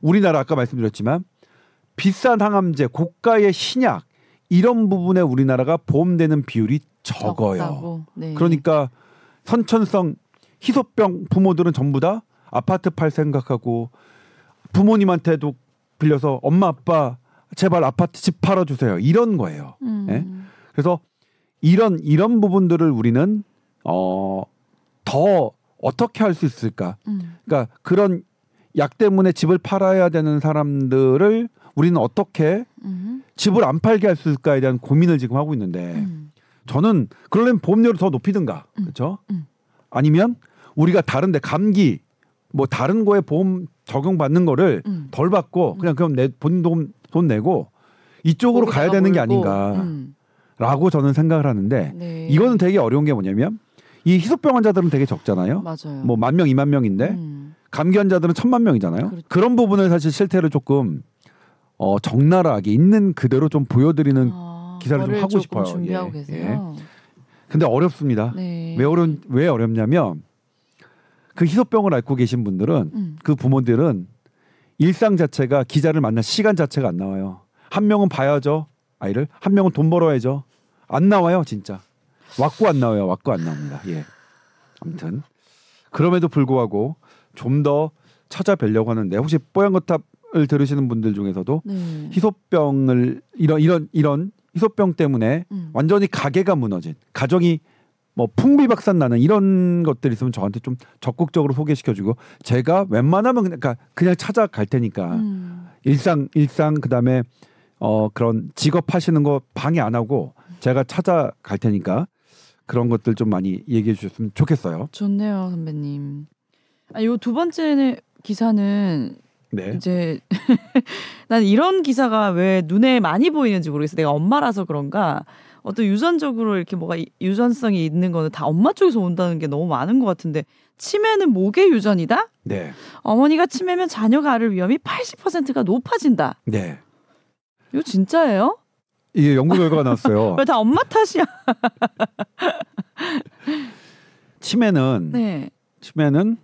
우리나라 아까 말씀드렸지만 비싼 항암제, 고가의 신약 이런 부분에 우리나라가 보험되는 비율이 적어요. 네. 그러니까 선천성 희소병 부모들은 전부 다 아파트 팔 생각하고 부모님한테도 빌려서 엄마 아빠 제발 아파트 집 팔아 주세요. 이런 거예요. 음. 예? 그래서 이런 이런 부분들을 우리는 어, 더 어떻게 할 수 있을까? 음. 그러니까 그런 약 때문에 집을 팔아야 되는 사람들을 우리는 어떻게 음. 집을 안 팔게 할 수 있을까에 대한 고민을 지금 하고 있는데 음. 저는 그러려면 보험료를 더 높이든가 음. 그렇죠? 음. 아니면 우리가 다른데 감기 뭐 다른 거에 보험 적용 받는 거를 음. 덜 받고 그냥 그럼 내 본인 돈, 돈 내고 이쪽으로 가야 되는 게 몰고. 아닌가라고 음. 저는 생각을 하는데 네. 이거는 되게 어려운 게 뭐냐면 이 희소병 환자들은 되게 적잖아요. 맞아요. 뭐 만 명, 이만 명인데 음. 감기 환자들은 천만 명이잖아요. 그렇죠. 그런 부분을 사실 실태를 조금 어, 적나라하게 있는 그대로 좀 보여드리는. 아, 기사를 좀 하고 싶어요. 준비하고 예, 계세요. 근데 어렵습니다. 네. 왜 어려 왜 어렵냐면 그 희소병을 앓고 계신 분들은 음. 그 부모들은 일상 자체가 기자를 만날 시간 자체가 안 나와요. 한 명은 봐야죠 아이를, 한 명은 돈 벌어야죠. 안 나와요 진짜. 왔고 안 나와요. 왔고 안 나옵니다. 예. 아무튼 그럼에도 불구하고 좀 더 찾아뵈려고 하는데 혹시 뽀얀거탑을 들으시는 분들 중에서도 네. 희소병을 이런 이런 이런 희소병 때문에 음. 완전히 가게가 무너진 가정이 뭐 풍비박산 나는 이런 것들이 있으면 저한테 좀 적극적으로 소개시켜주고 제가 웬만하면 그냥 그러니까 그냥 찾아갈 테니까 음. 일상 일상 그다음에 어 그런 직업 하시는 거 방해 안 하고 제가 찾아갈 테니까 그런 것들 좀 많이 얘기해 주셨으면 좋겠어요. 좋네요, 선배님. 아, 요 두 번째 기사는 네. 이제 <laughs> 난 이런 기사가 왜 눈에 많이 보이는지 모르겠어. 내가 엄마라서 그런가. 어떤 유전적으로 이렇게 뭐가 이- 유전성이 있는 거는 다 엄마 쪽에서 온다는 게 너무 많은 것 같은데 치매는 목의 유전이다? 네. 어머니가 치매면 자녀가 앓을 위험이 80%가 높아진다. 네. 이거 진짜예요? 이게 연구 결과가 나왔어요. <laughs> 왜 다 엄마 탓이야? <laughs> 치매는 네. 치매는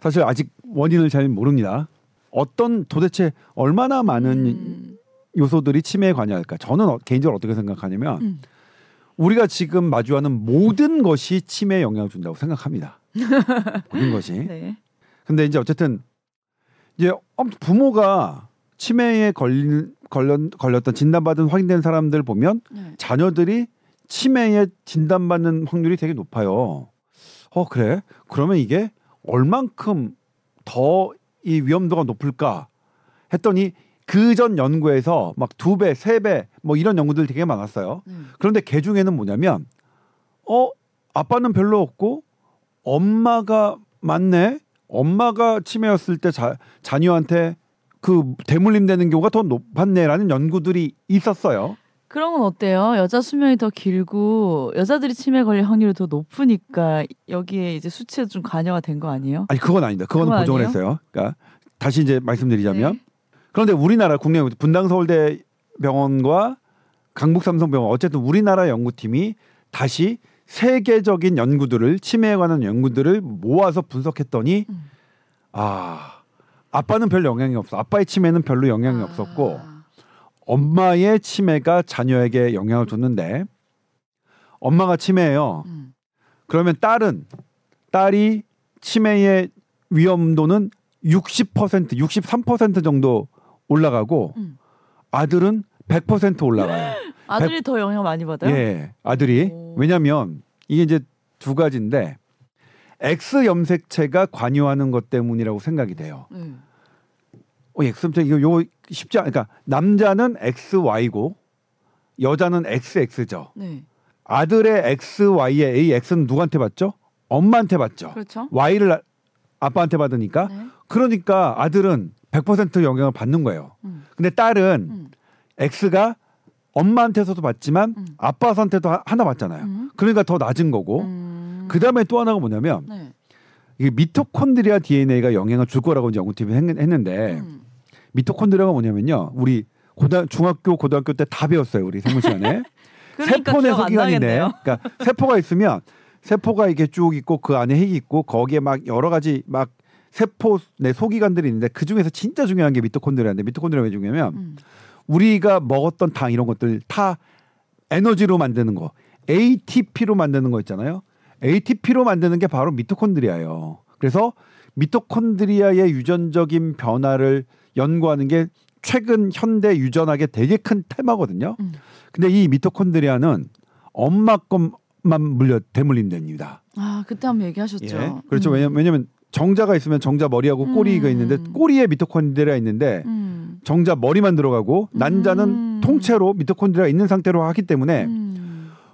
사실 아직 원인을 잘 모릅니다. 어떤 도대체 얼마나 많은 음, 요소들이 치매에 관여할까? 저는 어- 개인적으로 어떻게 생각하냐면 음. 우리가 지금 마주하는 모든 것이 치매에 영향을 준다고 생각합니다. <laughs> 모든 것이. 네. 근데 이제 어쨌든 이제 부모가 치매에 걸린 걸렸, 걸렸던 진단받은 확인된 사람들 보면 네. 자녀들이 치매에 진단받는 확률이 되게 높아요. 어 그래? 그러면 이게 얼만큼 더 이 위험도가 높을까 했더니 그 전 연구에서 막 두 배, 세 배 뭐 이런 연구들 되게 많았어요. 음. 그런데 그 중에는 뭐냐면 어 아빠는 별로 없고 엄마가 맞네. 엄마가 치매였을 때 자, 자녀한테 그 대물림 되는 경우가 더 높았네라는 연구들이 있었어요. 그런 건 어때요? 여자 수명이 더 길고 여자들이 치매 걸릴 확률이 더 높으니까 여기에 이제 수치에 좀 관여가 된 거 아니에요? 아니 그건 아니다. 그거는 그건 보정을 아니에요? 했어요. 그러니까 다시 이제 말씀드리자면 네. 그런데 우리나라 국내 분당 서울대 병원과 강북 삼성병원 어쨌든 우리나라 연구팀이 다시 세계적인 연구들을 치매에 관한 연구들을 모아서 분석했더니 음. 아 아빠는 별 영향이 없어. 아빠의 치매는 별로 영향이 아. 없었고 엄마의 치매가 자녀에게 영향을 줬는데 엄마가 치매예요. 음. 그러면 딸은 딸이 치매의 위험도는 60% 63% 정도 올라가고 음. 아들은 100% 올라가요. 아들이 더 영향 많이 받아요? 예, 아들이 오. 왜냐하면 이게 이제 두 가지인데 X 염색체가 관여하는 것 때문이라고 생각이 돼요. 네. 어, X 염색 이거 요 쉽지 않. 그러니까 남자는 XY고 여자는 XX죠. 네. 아들의 XY의 A X는 누구한테 받죠? 엄마한테 받죠. 그렇죠. Y를 아- 아빠한테 받으니까 네. 그러니까 아들은 100% 영향을 받는 거예요. 음. 근데 딸은 음. X가 엄마한테서도 받지만 음. 아빠한테도 하- 하나 받잖아요. 음. 그러니까 더 낮은 거고 음. 그 다음에 또 하나가 뭐냐면 네. 이게 미토콘드리아 DNA가 영향을 줄 거라고 이제 연구팀이 했- 했는데 음. 미토콘드리아가 뭐냐면요. 우리 고등 중학교 고등학교 때 다 배웠어요. 우리 생물 시간에 <laughs> 그러니까 세포 내 기억 안 소기관인데 나겠네요. 그러니까 세포가 있으면 세포가 이렇게 쭉 있고 그 안에 핵이 있고 거기에 막 여러 가지 막 세포 내 소기관들이 있는데 그 중에서 진짜 중요한 게 미토콘드리아인데 미토콘드리아가 왜 중요하면 음. 우리가 먹었던 당 이런 것들 다 에너지로 만드는 거 ATP로 만드는 거 있잖아요. ATP로 만드는 게 바로 미토콘드리아예요. 그래서 미토콘드리아의 유전적인 변화를 연구하는 게 최근 현대 유전학의 되게 큰 테마거든요. 음. 근데 이 미토콘드리아는 엄마 것만 물려 대물림 됩니다. 아 그때 한번 얘기하셨죠. 예. 그렇죠. 음. 왜냐면 왜냐면 정자가 있으면 정자 머리하고 꼬리가 음. 있는데 꼬리에 미토콘드리아 있는데 음. 정자 머리만 들어가고 난자는 음. 통째로 미토콘드리아가 있는 상태로 하기 때문에 음.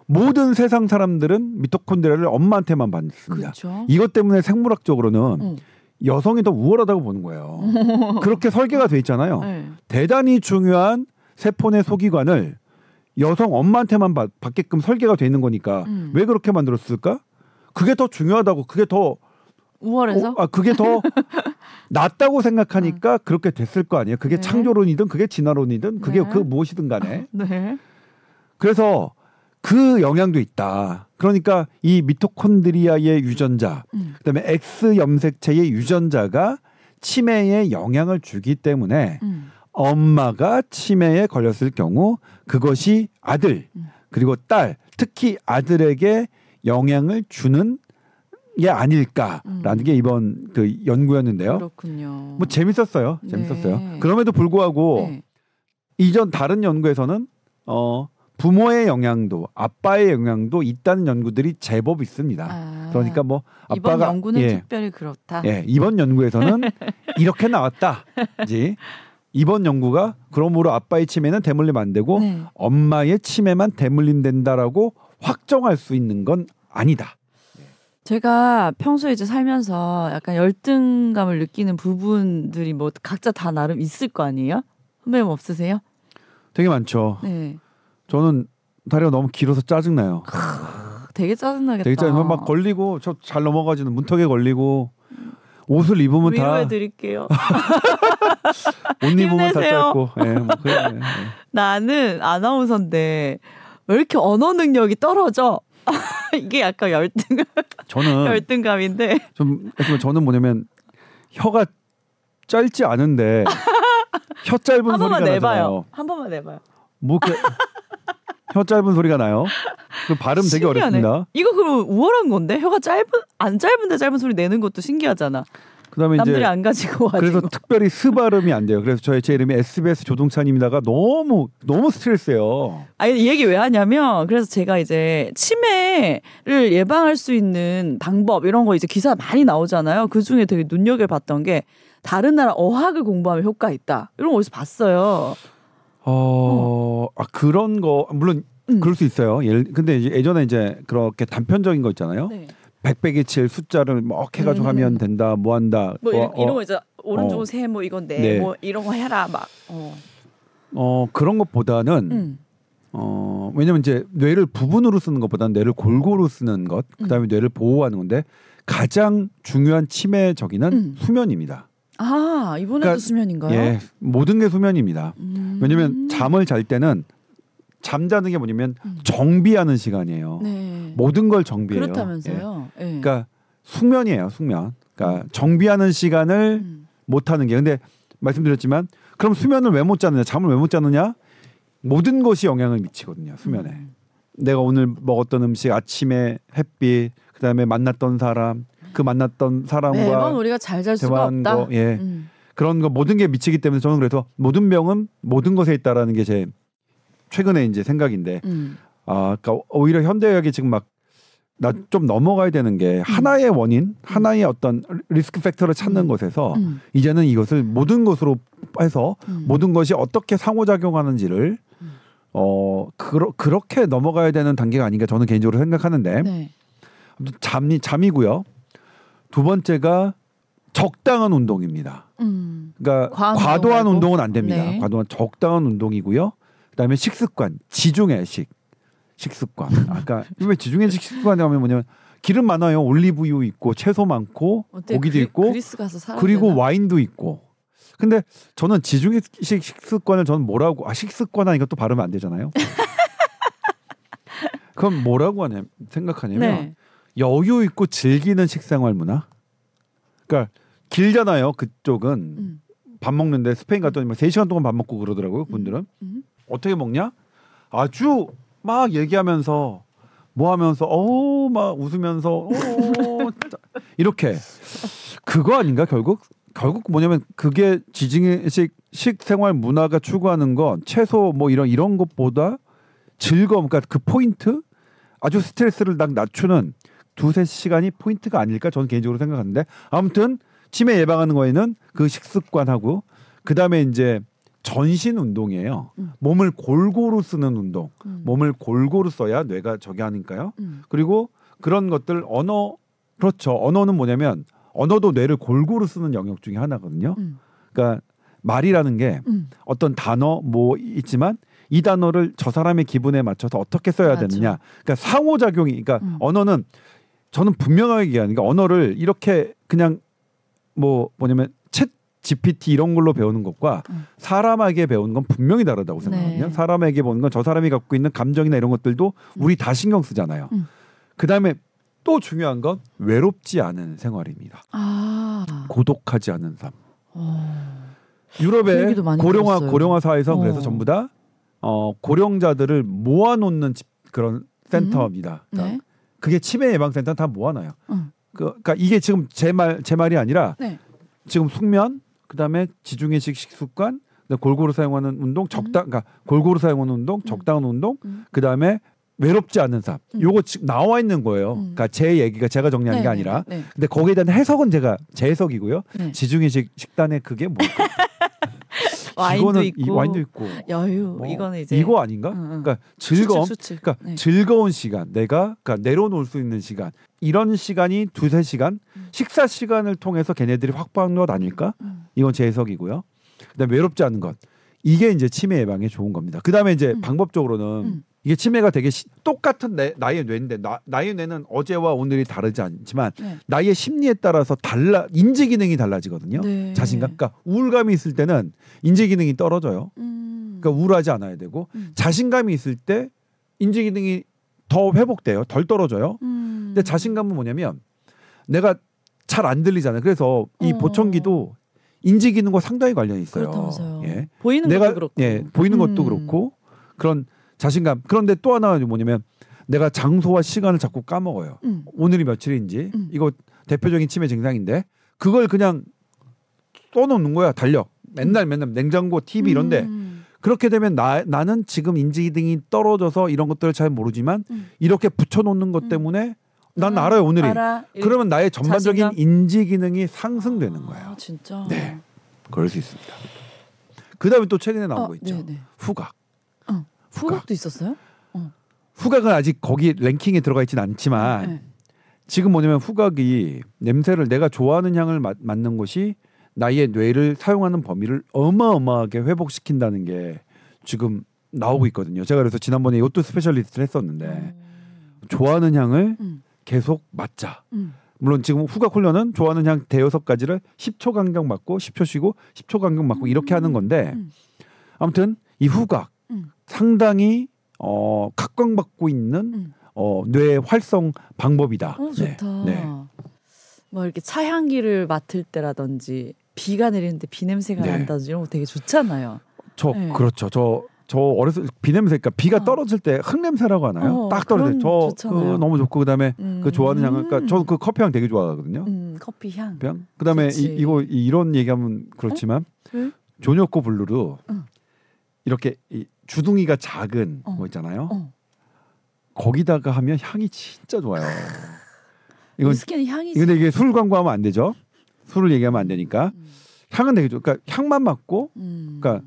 모든 세상 사람들은 미토콘드리아를 엄마한테만 받습니다. 그렇죠. 이것 때문에 생물학적으로는 어. 여성이 더 우월하다고 보는 거예요. <laughs> 그렇게 설계가 돼 있잖아요. 네. 대단히 중요한 세포 내 소기관을 여성 엄마한테만 받, 받게끔 설계가 돼 있는 거니까 음. 왜 그렇게 만들었을까? 그게 더 중요하다고 그게 더 우월해서 어, 아 그게 더 <laughs> 낫다고 생각하니까 그렇게 됐을 거 아니에요. 그게 네. 창조론이든 그게 진화론이든 그게 네. 그 무엇이든 간에 <laughs> 네. 그래서 그 영향도 있다. 그러니까 이 미토콘드리아의 유전자, 음. 그다음에 X 염색체의 유전자가 치매에 영향을 주기 때문에 음. 엄마가 치매에 걸렸을 경우 그것이 아들 음. 그리고 딸 특히 아들에게 영향을 주는 게 아닐까라는 음. 게 이번 그 연구였는데요. 그렇군요. 뭐 재밌었어요. 네. 재밌었어요. 그럼에도 불구하고 네. 이전 다른 연구에서는 어 부모의 영향도 아빠의 영향도 있다는 연구들이 제법 있습니다. 아, 그러니까 뭐 이번 아빠가 연구는 예, 특별히 그렇다. 예, 이번 연구에서는 <laughs> 이렇게 나왔다지. 이번 연구가 그러므로 아빠의 치매는 대물림 안 되고 네. 엄마의 치매만 대물림 된다라고 확정할 수 있는 건 아니다. 제가 평소에 이제 살면서 약간 열등감을 느끼는 부분들이 뭐 각자 다 나름 있을 거 아니에요? 선배님 없으세요? 되게 많죠. 네. 저는 다리가 너무 길어서 짜증나요. 되게 짜증나겠다. 되게 짜증. 막 걸리고 저 잘 넘어가지는 문턱에 걸리고 옷을 입으면 다 위로해 드릴게요. <laughs> 옷 입으면 다. 짧고. 예, 뭐 그래. 예. 나는 아나운서인데 왜 이렇게 언어 능력이 떨어져? <laughs> 이게 약간 열등 저는 열등감인데 좀 저는 뭐냐면 혀가 짧지 않은데 <laughs> 혀 짧은 한 소리가 번만 내봐요. 나잖아요. 한 번만 내봐요. 뭐 이렇게 혀 짧은 소리가 나요? 그 발음 되게 신기하네. 어렵습니다. 이거 그럼 우월한 건데 혀가 짧은 안 짧은데 짧은 소리 내는 것도 신기하잖아. 그다음에 남들이 이제 안 가지고 와지고. 그래서 특별히 스 발음이 안 돼요. 그래서 저의 제 이름이 SBS 조동찬입니다가 너무 너무 스트레스예요. 아니 이 얘기 왜 하냐면 그래서 제가 이제 치매를 예방할 수 있는 방법 이런 거 이제 기사 많이 나오잖아요. 그 중에 되게 눈여겨 봤던 게 다른 나라 어학을 공부하면 효과 있다. 이런 거 어디서 봤어요. 어, 아 그런 거 물론 음. 그럴 수 있어요. 예를 근데 이제 예전에 이제 그렇게 단편적인 거 있잖아요. 네. 백백이 칠 숫자를 막 해가지고 음. 하면 된다, 뭐 한다. 뭐 어, 이런, 어, 거 이제 어. 세, 뭐 이건 네, 네. 뭐 이런 거 해라 막. 어. 어 그런 것보다는 음. 어 왜냐면 이제 뇌를 부분으로 쓰는 것보다는 뇌를 골고루 쓰는 것, 그다음에 뇌를 보호하는 건데 가장 중요한 치매 적인은 음. 수면입니다. 아 이번에도 그러니까, 수면인가요? 예, 모든 게 수면입니다. 음. 왜냐면 잠을 잘 때는 잠자는 게 뭐냐면 음. 정비하는 시간이에요. 네. 모든 걸 정비해요. 예. 그렇다면서요. 예. 그러니까 숙면이에요, 숙면. 그러니까 정비하는 시간을 음. 못 하는 게 근데 말씀드렸지만 그럼 수면을 왜 못 자느냐? 잠을 왜 못 자느냐? 모든 것이 영향을 미치거든요, 수면에. 음. 내가 오늘 먹었던 음식, 아침에 햇빛, 그다음에 만났던 사람, 그 만났던 매번 사람과 우리가 잘 잘 수가 없다. 거, 예. 음. 그런 거 모든 게 미치기 때문에 저는 그래서 모든 병은 모든 것에 있다라는 게 제 최근에 이제 생각인데 음. 아, 그러니까 오히려 현대의학이 지금 막 나 좀 넘어가야 되는 게 하나의 원인, 하나의 어떤 리스크 팩터를 찾는 음. 것에서 음. 이제는 이것을 모든 것으로 해서 음. 모든 것이 어떻게 상호작용하는지를 음. 어 그러, 그렇게 넘어가야 되는 단계가 아닌가 저는 개인적으로 생각하는데 네. 잠이 잠이고요. 두 번째가 적당한 운동입니다. 음. 그러니까 과도한 운동 말고? 운동은 안 됩니다. 네. 과도한 적당한 운동이고요. 그다음에 식습관, 지중해 식 식습관. 아까 왜 지중해 식 식습관이 하면 뭐냐면 기름 많아요. 올리브유 있고 채소 많고 어때? 고기도 있고 그리스 가서 살아. 그리고 와인도 있고. 근데 저는 지중해식 식습관을 저는 뭐라고 아 식습관 하니까 또 발음이 안 되잖아요. <laughs> 그럼 뭐라고 하냐 생각하냐면 네. 여유 있고 즐기는 식생활 문화. 그러니까 길잖아요. 그쪽은 음. 밥 먹는데 스페인 갔더니 막 3시간 동안 밥 먹고 그러더라고요. 그분들은. 음. 어떻게 먹냐? 아주 막 얘기하면서 뭐 하면서 어우 막 웃으면서 어. <laughs> 이렇게 그거 아닌가 결국 결국 뭐냐면 그게 지중해식 식생활 문화가 추구하는 건 채소 뭐 이런 이런 것보다 즐거움 그러니까 그 포인트 아주 스트레스를 딱 낮추는 두세 시간이 포인트가 아닐까 저는 개인적으로 생각하는데 아무튼 치매 예방하는 거에는 그 식습관하고 그다음에 이제 전신 운동이에요. 음. 몸을 골고루 쓰는 운동. 음. 몸을 골고루 써야 뇌가 저기 하니까요. 음. 그리고 그런 것들 언어 그렇죠. 언어는 뭐냐면 언어도 뇌를 골고루 쓰는 영역 중에 하나거든요. 음. 그러니까 말이라는 게 음. 어떤 단어 뭐 있지만 이 단어를 저 사람의 기분에 맞춰서 어떻게 써야 맞아. 되느냐. 그러니까 상호작용이 그러니까 음. 언어는 저는 분명하게 얘기하는 게 언어를 이렇게 그냥 뭐 뭐냐면 챗 GPT 이런 걸로 배우는 것과 음. 사람에게 배우는 건 분명히 다르다고 생각하거든요. 네. 사람에게 배우는 건 저 사람이 갖고 있는 감정이나 이런 것들도 우리 다 신경 쓰잖아요. 음. 그다음에 또 중요한 건 외롭지 않은 생활입니다. 아. 고독하지 않은 삶. 어. 그 유럽의 많이 고령화 들었어요. 고령화 사회에서 그래서 어. 전부 다 어, 고령자들을 모아놓는 집, 그런 센터입니다. 그러니까 네. 그게 치매 예방 센터 다 모아놔요. 음. 그, 그러니까 이게 지금 제 말 제 말이 아니라 네. 지금 숙면 그다음에 지중해식 식습관 골고루 사용하는 운동 적당 그러니까 골고루 사용하는 운동 적당한 운동 음. 그다음에 외롭지 않은 삶 음. 요거 지금 나와 있는 거예요. 음. 그러니까 제 얘기가 제가 정리한 게 네, 아니라 네. 네. 근데 거기에 대한 해석은 제가 제 해석이고요. 네. 지중해식 식단에 그게 뭘까? <laughs> 와인도 이거는 있고 이 와인도 있고 여유 뭐 이거는 이제 이거 아닌가? 응, 응. 그러니까 즐거움 수출, 수출. 그러니까 네. 즐거운 시간 내가 그러니까 내려놓을 수 있는 시간 이런 시간이 두세 시간 음. 식사 시간을 통해서 걔네들이 확보한 것 아닐까 음. 이건 제 해석이고요 그다음에 외롭지 않은 것 이게 이제 치매 예방에 좋은 겁니다 그다음에 이제 음. 방법적으로는 음. 이게 치매가 되게 시- 똑같은 내, 나의 뇌인데 나, 나의 뇌는 어제와 오늘이 다르지 않지만 네. 나의 심리에 따라서 달라 인지 기능이 달라지거든요 네. 자신감 그러니까 우울감이 있을 때는 인지 기능이 떨어져요 음. 그러니까 우울하지 않아야 되고 음. 자신감이 있을 때 인지 기능이 더 회복돼요. 덜 떨어져요. 음. 근데 자신감은 뭐냐면 내가 잘 안 들리잖아요. 그래서 이 어. 보청기도 인지 기능과 상당히 관련이 있어요. 그렇다면서요. 예. 보이는 내가 것도 그렇고. 예, 보이는 것도 음. 그렇고 그런 자신감. 그런데 또 하나가 뭐냐면 내가 장소와 시간을 자꾸 까먹어요. 음. 오늘이 며칠인지 음. 이거 대표적인 치매 증상인데 그걸 그냥 써놓는 거야 달력 맨날 맨날 냉장고 TV 이런데 음. 그렇게 되면 나, 나는 지금 인지기능이 떨어져서 이런 것들을 잘 모르지만 음. 이렇게 붙여놓는 것 음. 때문에 난 아, 알아요 오늘이 알아. 그러면 나의 전반적인 자신감? 인지 기능이 상승되는 아, 거예요 진짜. 네. 그럴 수 있습니다 그 다음에 또 최근에 나온 어, 거 있죠 네네. 후각 후각도 있었어요? 후각은 아직 거기 랭킹에 들어가 있진 않지만 네. 지금 뭐냐면 후각이 냄새를 내가 좋아하는 향을 맡, 맡는 것이 나의 뇌를 사용하는 범위를 어마어마하게 회복시킨다는 게 지금 나오고 있거든요. 제가 그래서 지난번에 이것도 specialist를 했었는데 좋아하는 향을 음. 계속 맡자. 음. 물론 지금 후각 훈련은 좋아하는 향 대여섯 가지를 10초 간격 맡고 10초 쉬고 10초 간격 맡고 이렇게 하는 건데 음. 아무튼 이 후각 음. 상당히 어 각광받고 있는 음. 어, 뇌 활성 방법이다. 어 네, 좋다. 네. 뭐 이렇게 차 향기를 맡을 때라든지 비가 내리는데 비 냄새가 네. 난다든지 이런 거 되게 좋잖아요. 저 네. 그렇죠. 저저 어렸을 때비 냄새, 그러니까 비가 어. 떨어질 때 흙 냄새라고 하나요? 어, 딱 떨어질 때. 그런 저 좋잖아요. 그거 너무 좋고 그다음에 음. 그 좋아하는 향을 그러니까 저는 그 커피 향 되게 좋아하거든요. 음, 커피 향. 향. 그다음에 이, 좋지. 이거 이- 이런 얘기하면 그렇지만 왜? 조녀코 블루로 응. 이렇게 이 주둥이가 작은 어. 거 있잖아요. 어. 거기다가 하면 향이 진짜 좋아요. <laughs> 이건 위스키는 향이지. 근데 이게 술 광고하면 안 되죠. 술을 얘기하면 안 되니까 음. 향은 되게 좋. 그러니까 향만 맡고 음. 그러니까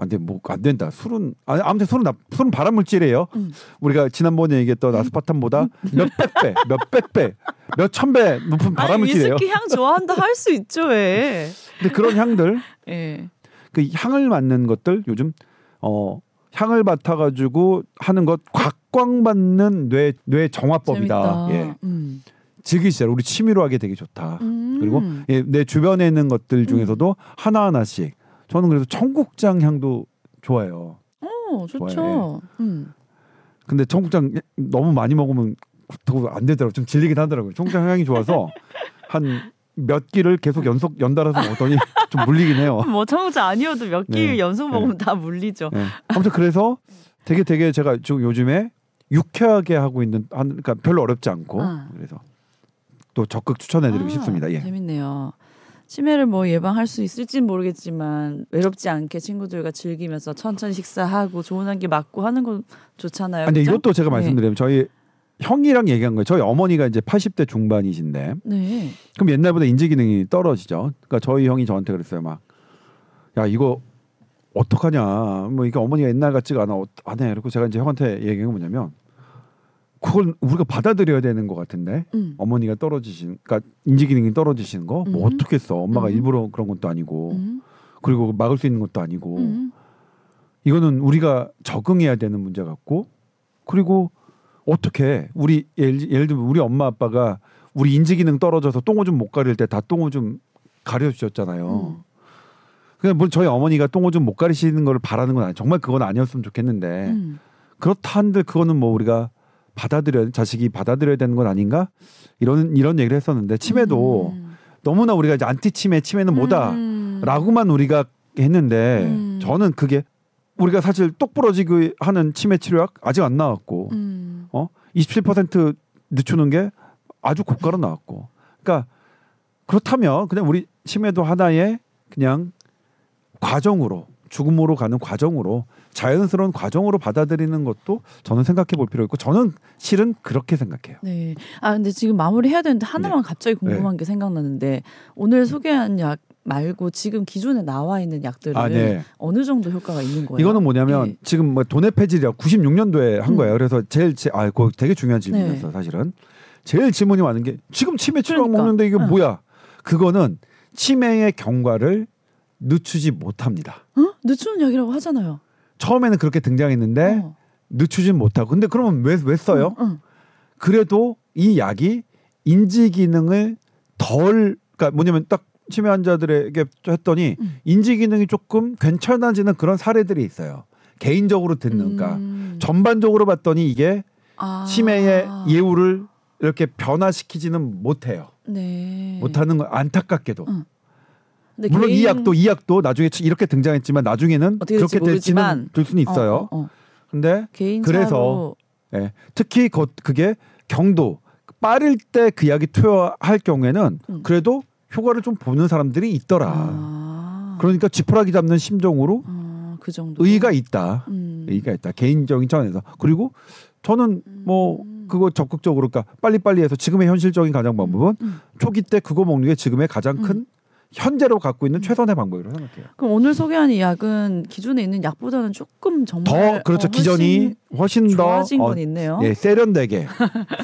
안 돼, 뭐안 된다. 술은 아, 아무튼 술은 나, 술은 발암 물질이에요. 음. 우리가 지난번에 얘기했던 아스파탐보다 몇백 배, 몇백 배, 몇 천 배 높은 발암 물질이에요. 위스키 향 좋아한다 할 수 있죠 왜? 근데 그런 향들, 예. 그 향을 맡는 것들 요즘 어 향을 맡아 가지고 하는 것 각광받는 뇌 뇌 정화법이다. 재밌다. 예, 음. 즐기시죠. 우리 취미로 하기 되게 좋다. 음. 그리고 예, 내 주변에 있는 것들 중에서도 하나 하나씩. 저는 그래서 청국장 향도 좋아해요. 어 좋죠. 좋아해. 음. 근데 청국장 너무 많이 먹으면 더안 되더라고. 좀 질리긴 하더라고요. 청국장 향이 좋아서 한 몇 끼를 계속 연속 연달아서 먹더니 <laughs> 좀 물리긴 해요. 뭐 청국장 아니어도 몇끼 네. 연속 먹으면 다 물리죠. 네. 아무튼 그래서 되게 되게 제가 지금 요즘에 유쾌하게 하고 있는 한 그러니까 별로 어렵지 않고 아. 그래서 또 적극 추천해드리고 아, 싶습니다. 예. 재밌네요. 치매를 뭐 예방할 수 있을진 모르겠지만 외롭지 않게 친구들과 즐기면서 천천히 식사하고 좋은 향기 맡고 하는 건 좋잖아요. 아, 근데 그죠? 이것도 제가 네. 말씀드리면 저희 형이랑 얘기한 거예요. 저희 어머니가 이제 80대 중반이신데 네. 그럼 옛날보다 인지 기능이 떨어지죠. 그러니까 저희 형이 저한테 그랬어요. 막 야 이거 어떡하냐. 뭐 이게 어머니가 옛날 같지가 않아. 어, 안 해. 그리고 제가 이제 형한테 얘기한 게 뭐냐면 그걸 우리가 받아들여야 되는 것 같은데 음. 어머니가 떨어지신, 그러니까 인지 기능이 떨어지시는 거뭐 음. 어떻게 했어? 엄마가 음. 일부러 그런 것도 아니고 음. 그리고 막을 수 있는 것도 아니고 음. 이거는 우리가 적응해야 되는 문제 같고 그리고 어떻게 우리 예를, 예를 들면 우리 엄마 아빠가 우리 인지 기능 떨어져서 똥오줌 못 가릴 때 다 똥오줌 가려 주셨잖아요. 음. 그냥 뭐 저희 어머니가 똥오줌 못 가리시는 걸 바라는 건 아니, 정말 그건 아니었으면 좋겠는데 음. 그렇다 한들 그거는 뭐 우리가 받아들여 자식이 받아들여야 되는 건 아닌가 이런 이런 얘기를 했었는데 치매도 음. 너무나 우리가 이제 안티 치매 치매는 뭐다 음. 라고만 우리가 했는데 음. 저는 그게 우리가 사실 똑부러지고 하는 치매 치료약 아직 안 나왔고 음. 어? 27% 늦추는 게 아주 고가로 나왔고 그러니까 그렇다면 그냥 우리 치매도 하나의 그냥 과정으로 죽음으로 가는 과정으로 자연스러운 과정으로 받아들이는 것도 저는 생각해 볼 필요 있고 저는 실은 그렇게 생각해요. 네. 아 근데 지금 마무리 해야 되는데 하나만 갑자기 궁금한 게 생각나는데 오늘 소개한 약 말고 지금 기존에 나와 있는 약들은 아, 네. 어느 정도 효과가 있는 거예요? 이거는 뭐냐면 예. 지금 뭐 돈의 폐질이야 96년도에 한 음. 거예요. 그래서 제일 제, 아, 그거 되게 중요한 질문이었어 네. 사실은. 제일 질문이 많은 게 지금 치매 치료약 그러니까. 먹는데 이게 응. 뭐야? 그거는 치매의 경과를 늦추지 못합니다. 어? 늦추는 약이라고 하잖아요. 처음에는 그렇게 등장했는데 어. 늦추진 못하고. 근데 그러면 왜 왜 써요? 응, 응. 그래도 이 약이 인지 기능을 덜 그러니까 뭐냐면 딱 치매 환자들에게 했더니 음. 인지 기능이 조금 괜찮아지는 그런 사례들이 있어요. 개인적으로 듣는 그러니까 음. 전반적으로 봤더니 이게 아. 치매의 예후를 이렇게 변화시키지는 못해요. 네. 못하는 거 안타깝게도. 응. 물론 이 개인- 약도 이 약도 나중에 이렇게 등장했지만 나중에는 그렇게 될지는. 될 수는 있어요. 어, 어, 어. 근데 그래서 예, 특히 거, 그게 경도 빠를 때 그 약이 투여할 경우에는 음. 그래도 효과를 좀 보는 사람들이 있더라. 아. 그러니까 지푸라기 잡는 심정으로 아, 그 정도. 의의가 있다. 음. 의의가 있다. 개인적인 차원에서. 그리고 저는 뭐 음. 그거 적극적으로 그러니까 빨리빨리 해서 지금의 현실적인 가장 방법은 음. 초기 때 그거 먹는 게 지금의 가장 큰 현재로 갖고 있는 최선의 방법이라고 생각해요. 그럼 오늘 소개한 이 약은 기존에 있는 약보다는 조금 정말 더 그렇죠. 어, 기전이 훨씬 더 좋아진 어, 건 있네요. 예, 세련되게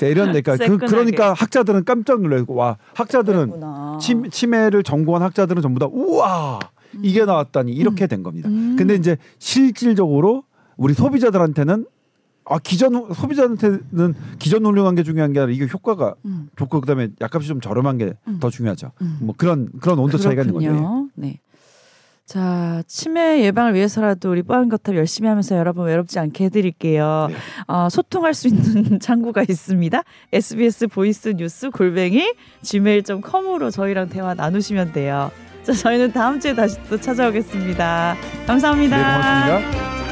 세련되게 그, 새끈하게. 그러니까 학자들은 깜짝 놀라고 와 학자들은 그랬구나. 치, 치매를 전공한 학자들은 전부 다 우와 이게 나왔다니 이렇게 된 겁니다. 음. 근데 이제 실질적으로 우리 소비자들한테는 아 기존 소비자한테는 기존 훌륭한 게 중요한 게 아니라 이게 효과가 음. 좋고 그다음에 약값이 좀 저렴한 게더 음. 중요하죠. 음. 뭐 그런 그런 온도 차이가 있는 거죠. 예. 그렇군요. 네. 자, 치매 예방을 위해서라도 우리 뽀얀거탑 열심히 하면서 여러분 외롭지 않게 해드릴게요. 네. 어, 소통할 수 있는 <laughs> 창구가 있습니다. SBS voice 뉴스 골뱅이 gmail.com으로 저희랑 대화 나누시면 돼요. 자, 저희는 다음 주에 다시 또 찾아오겠습니다. 감사합니다. 네, 고맙습니다.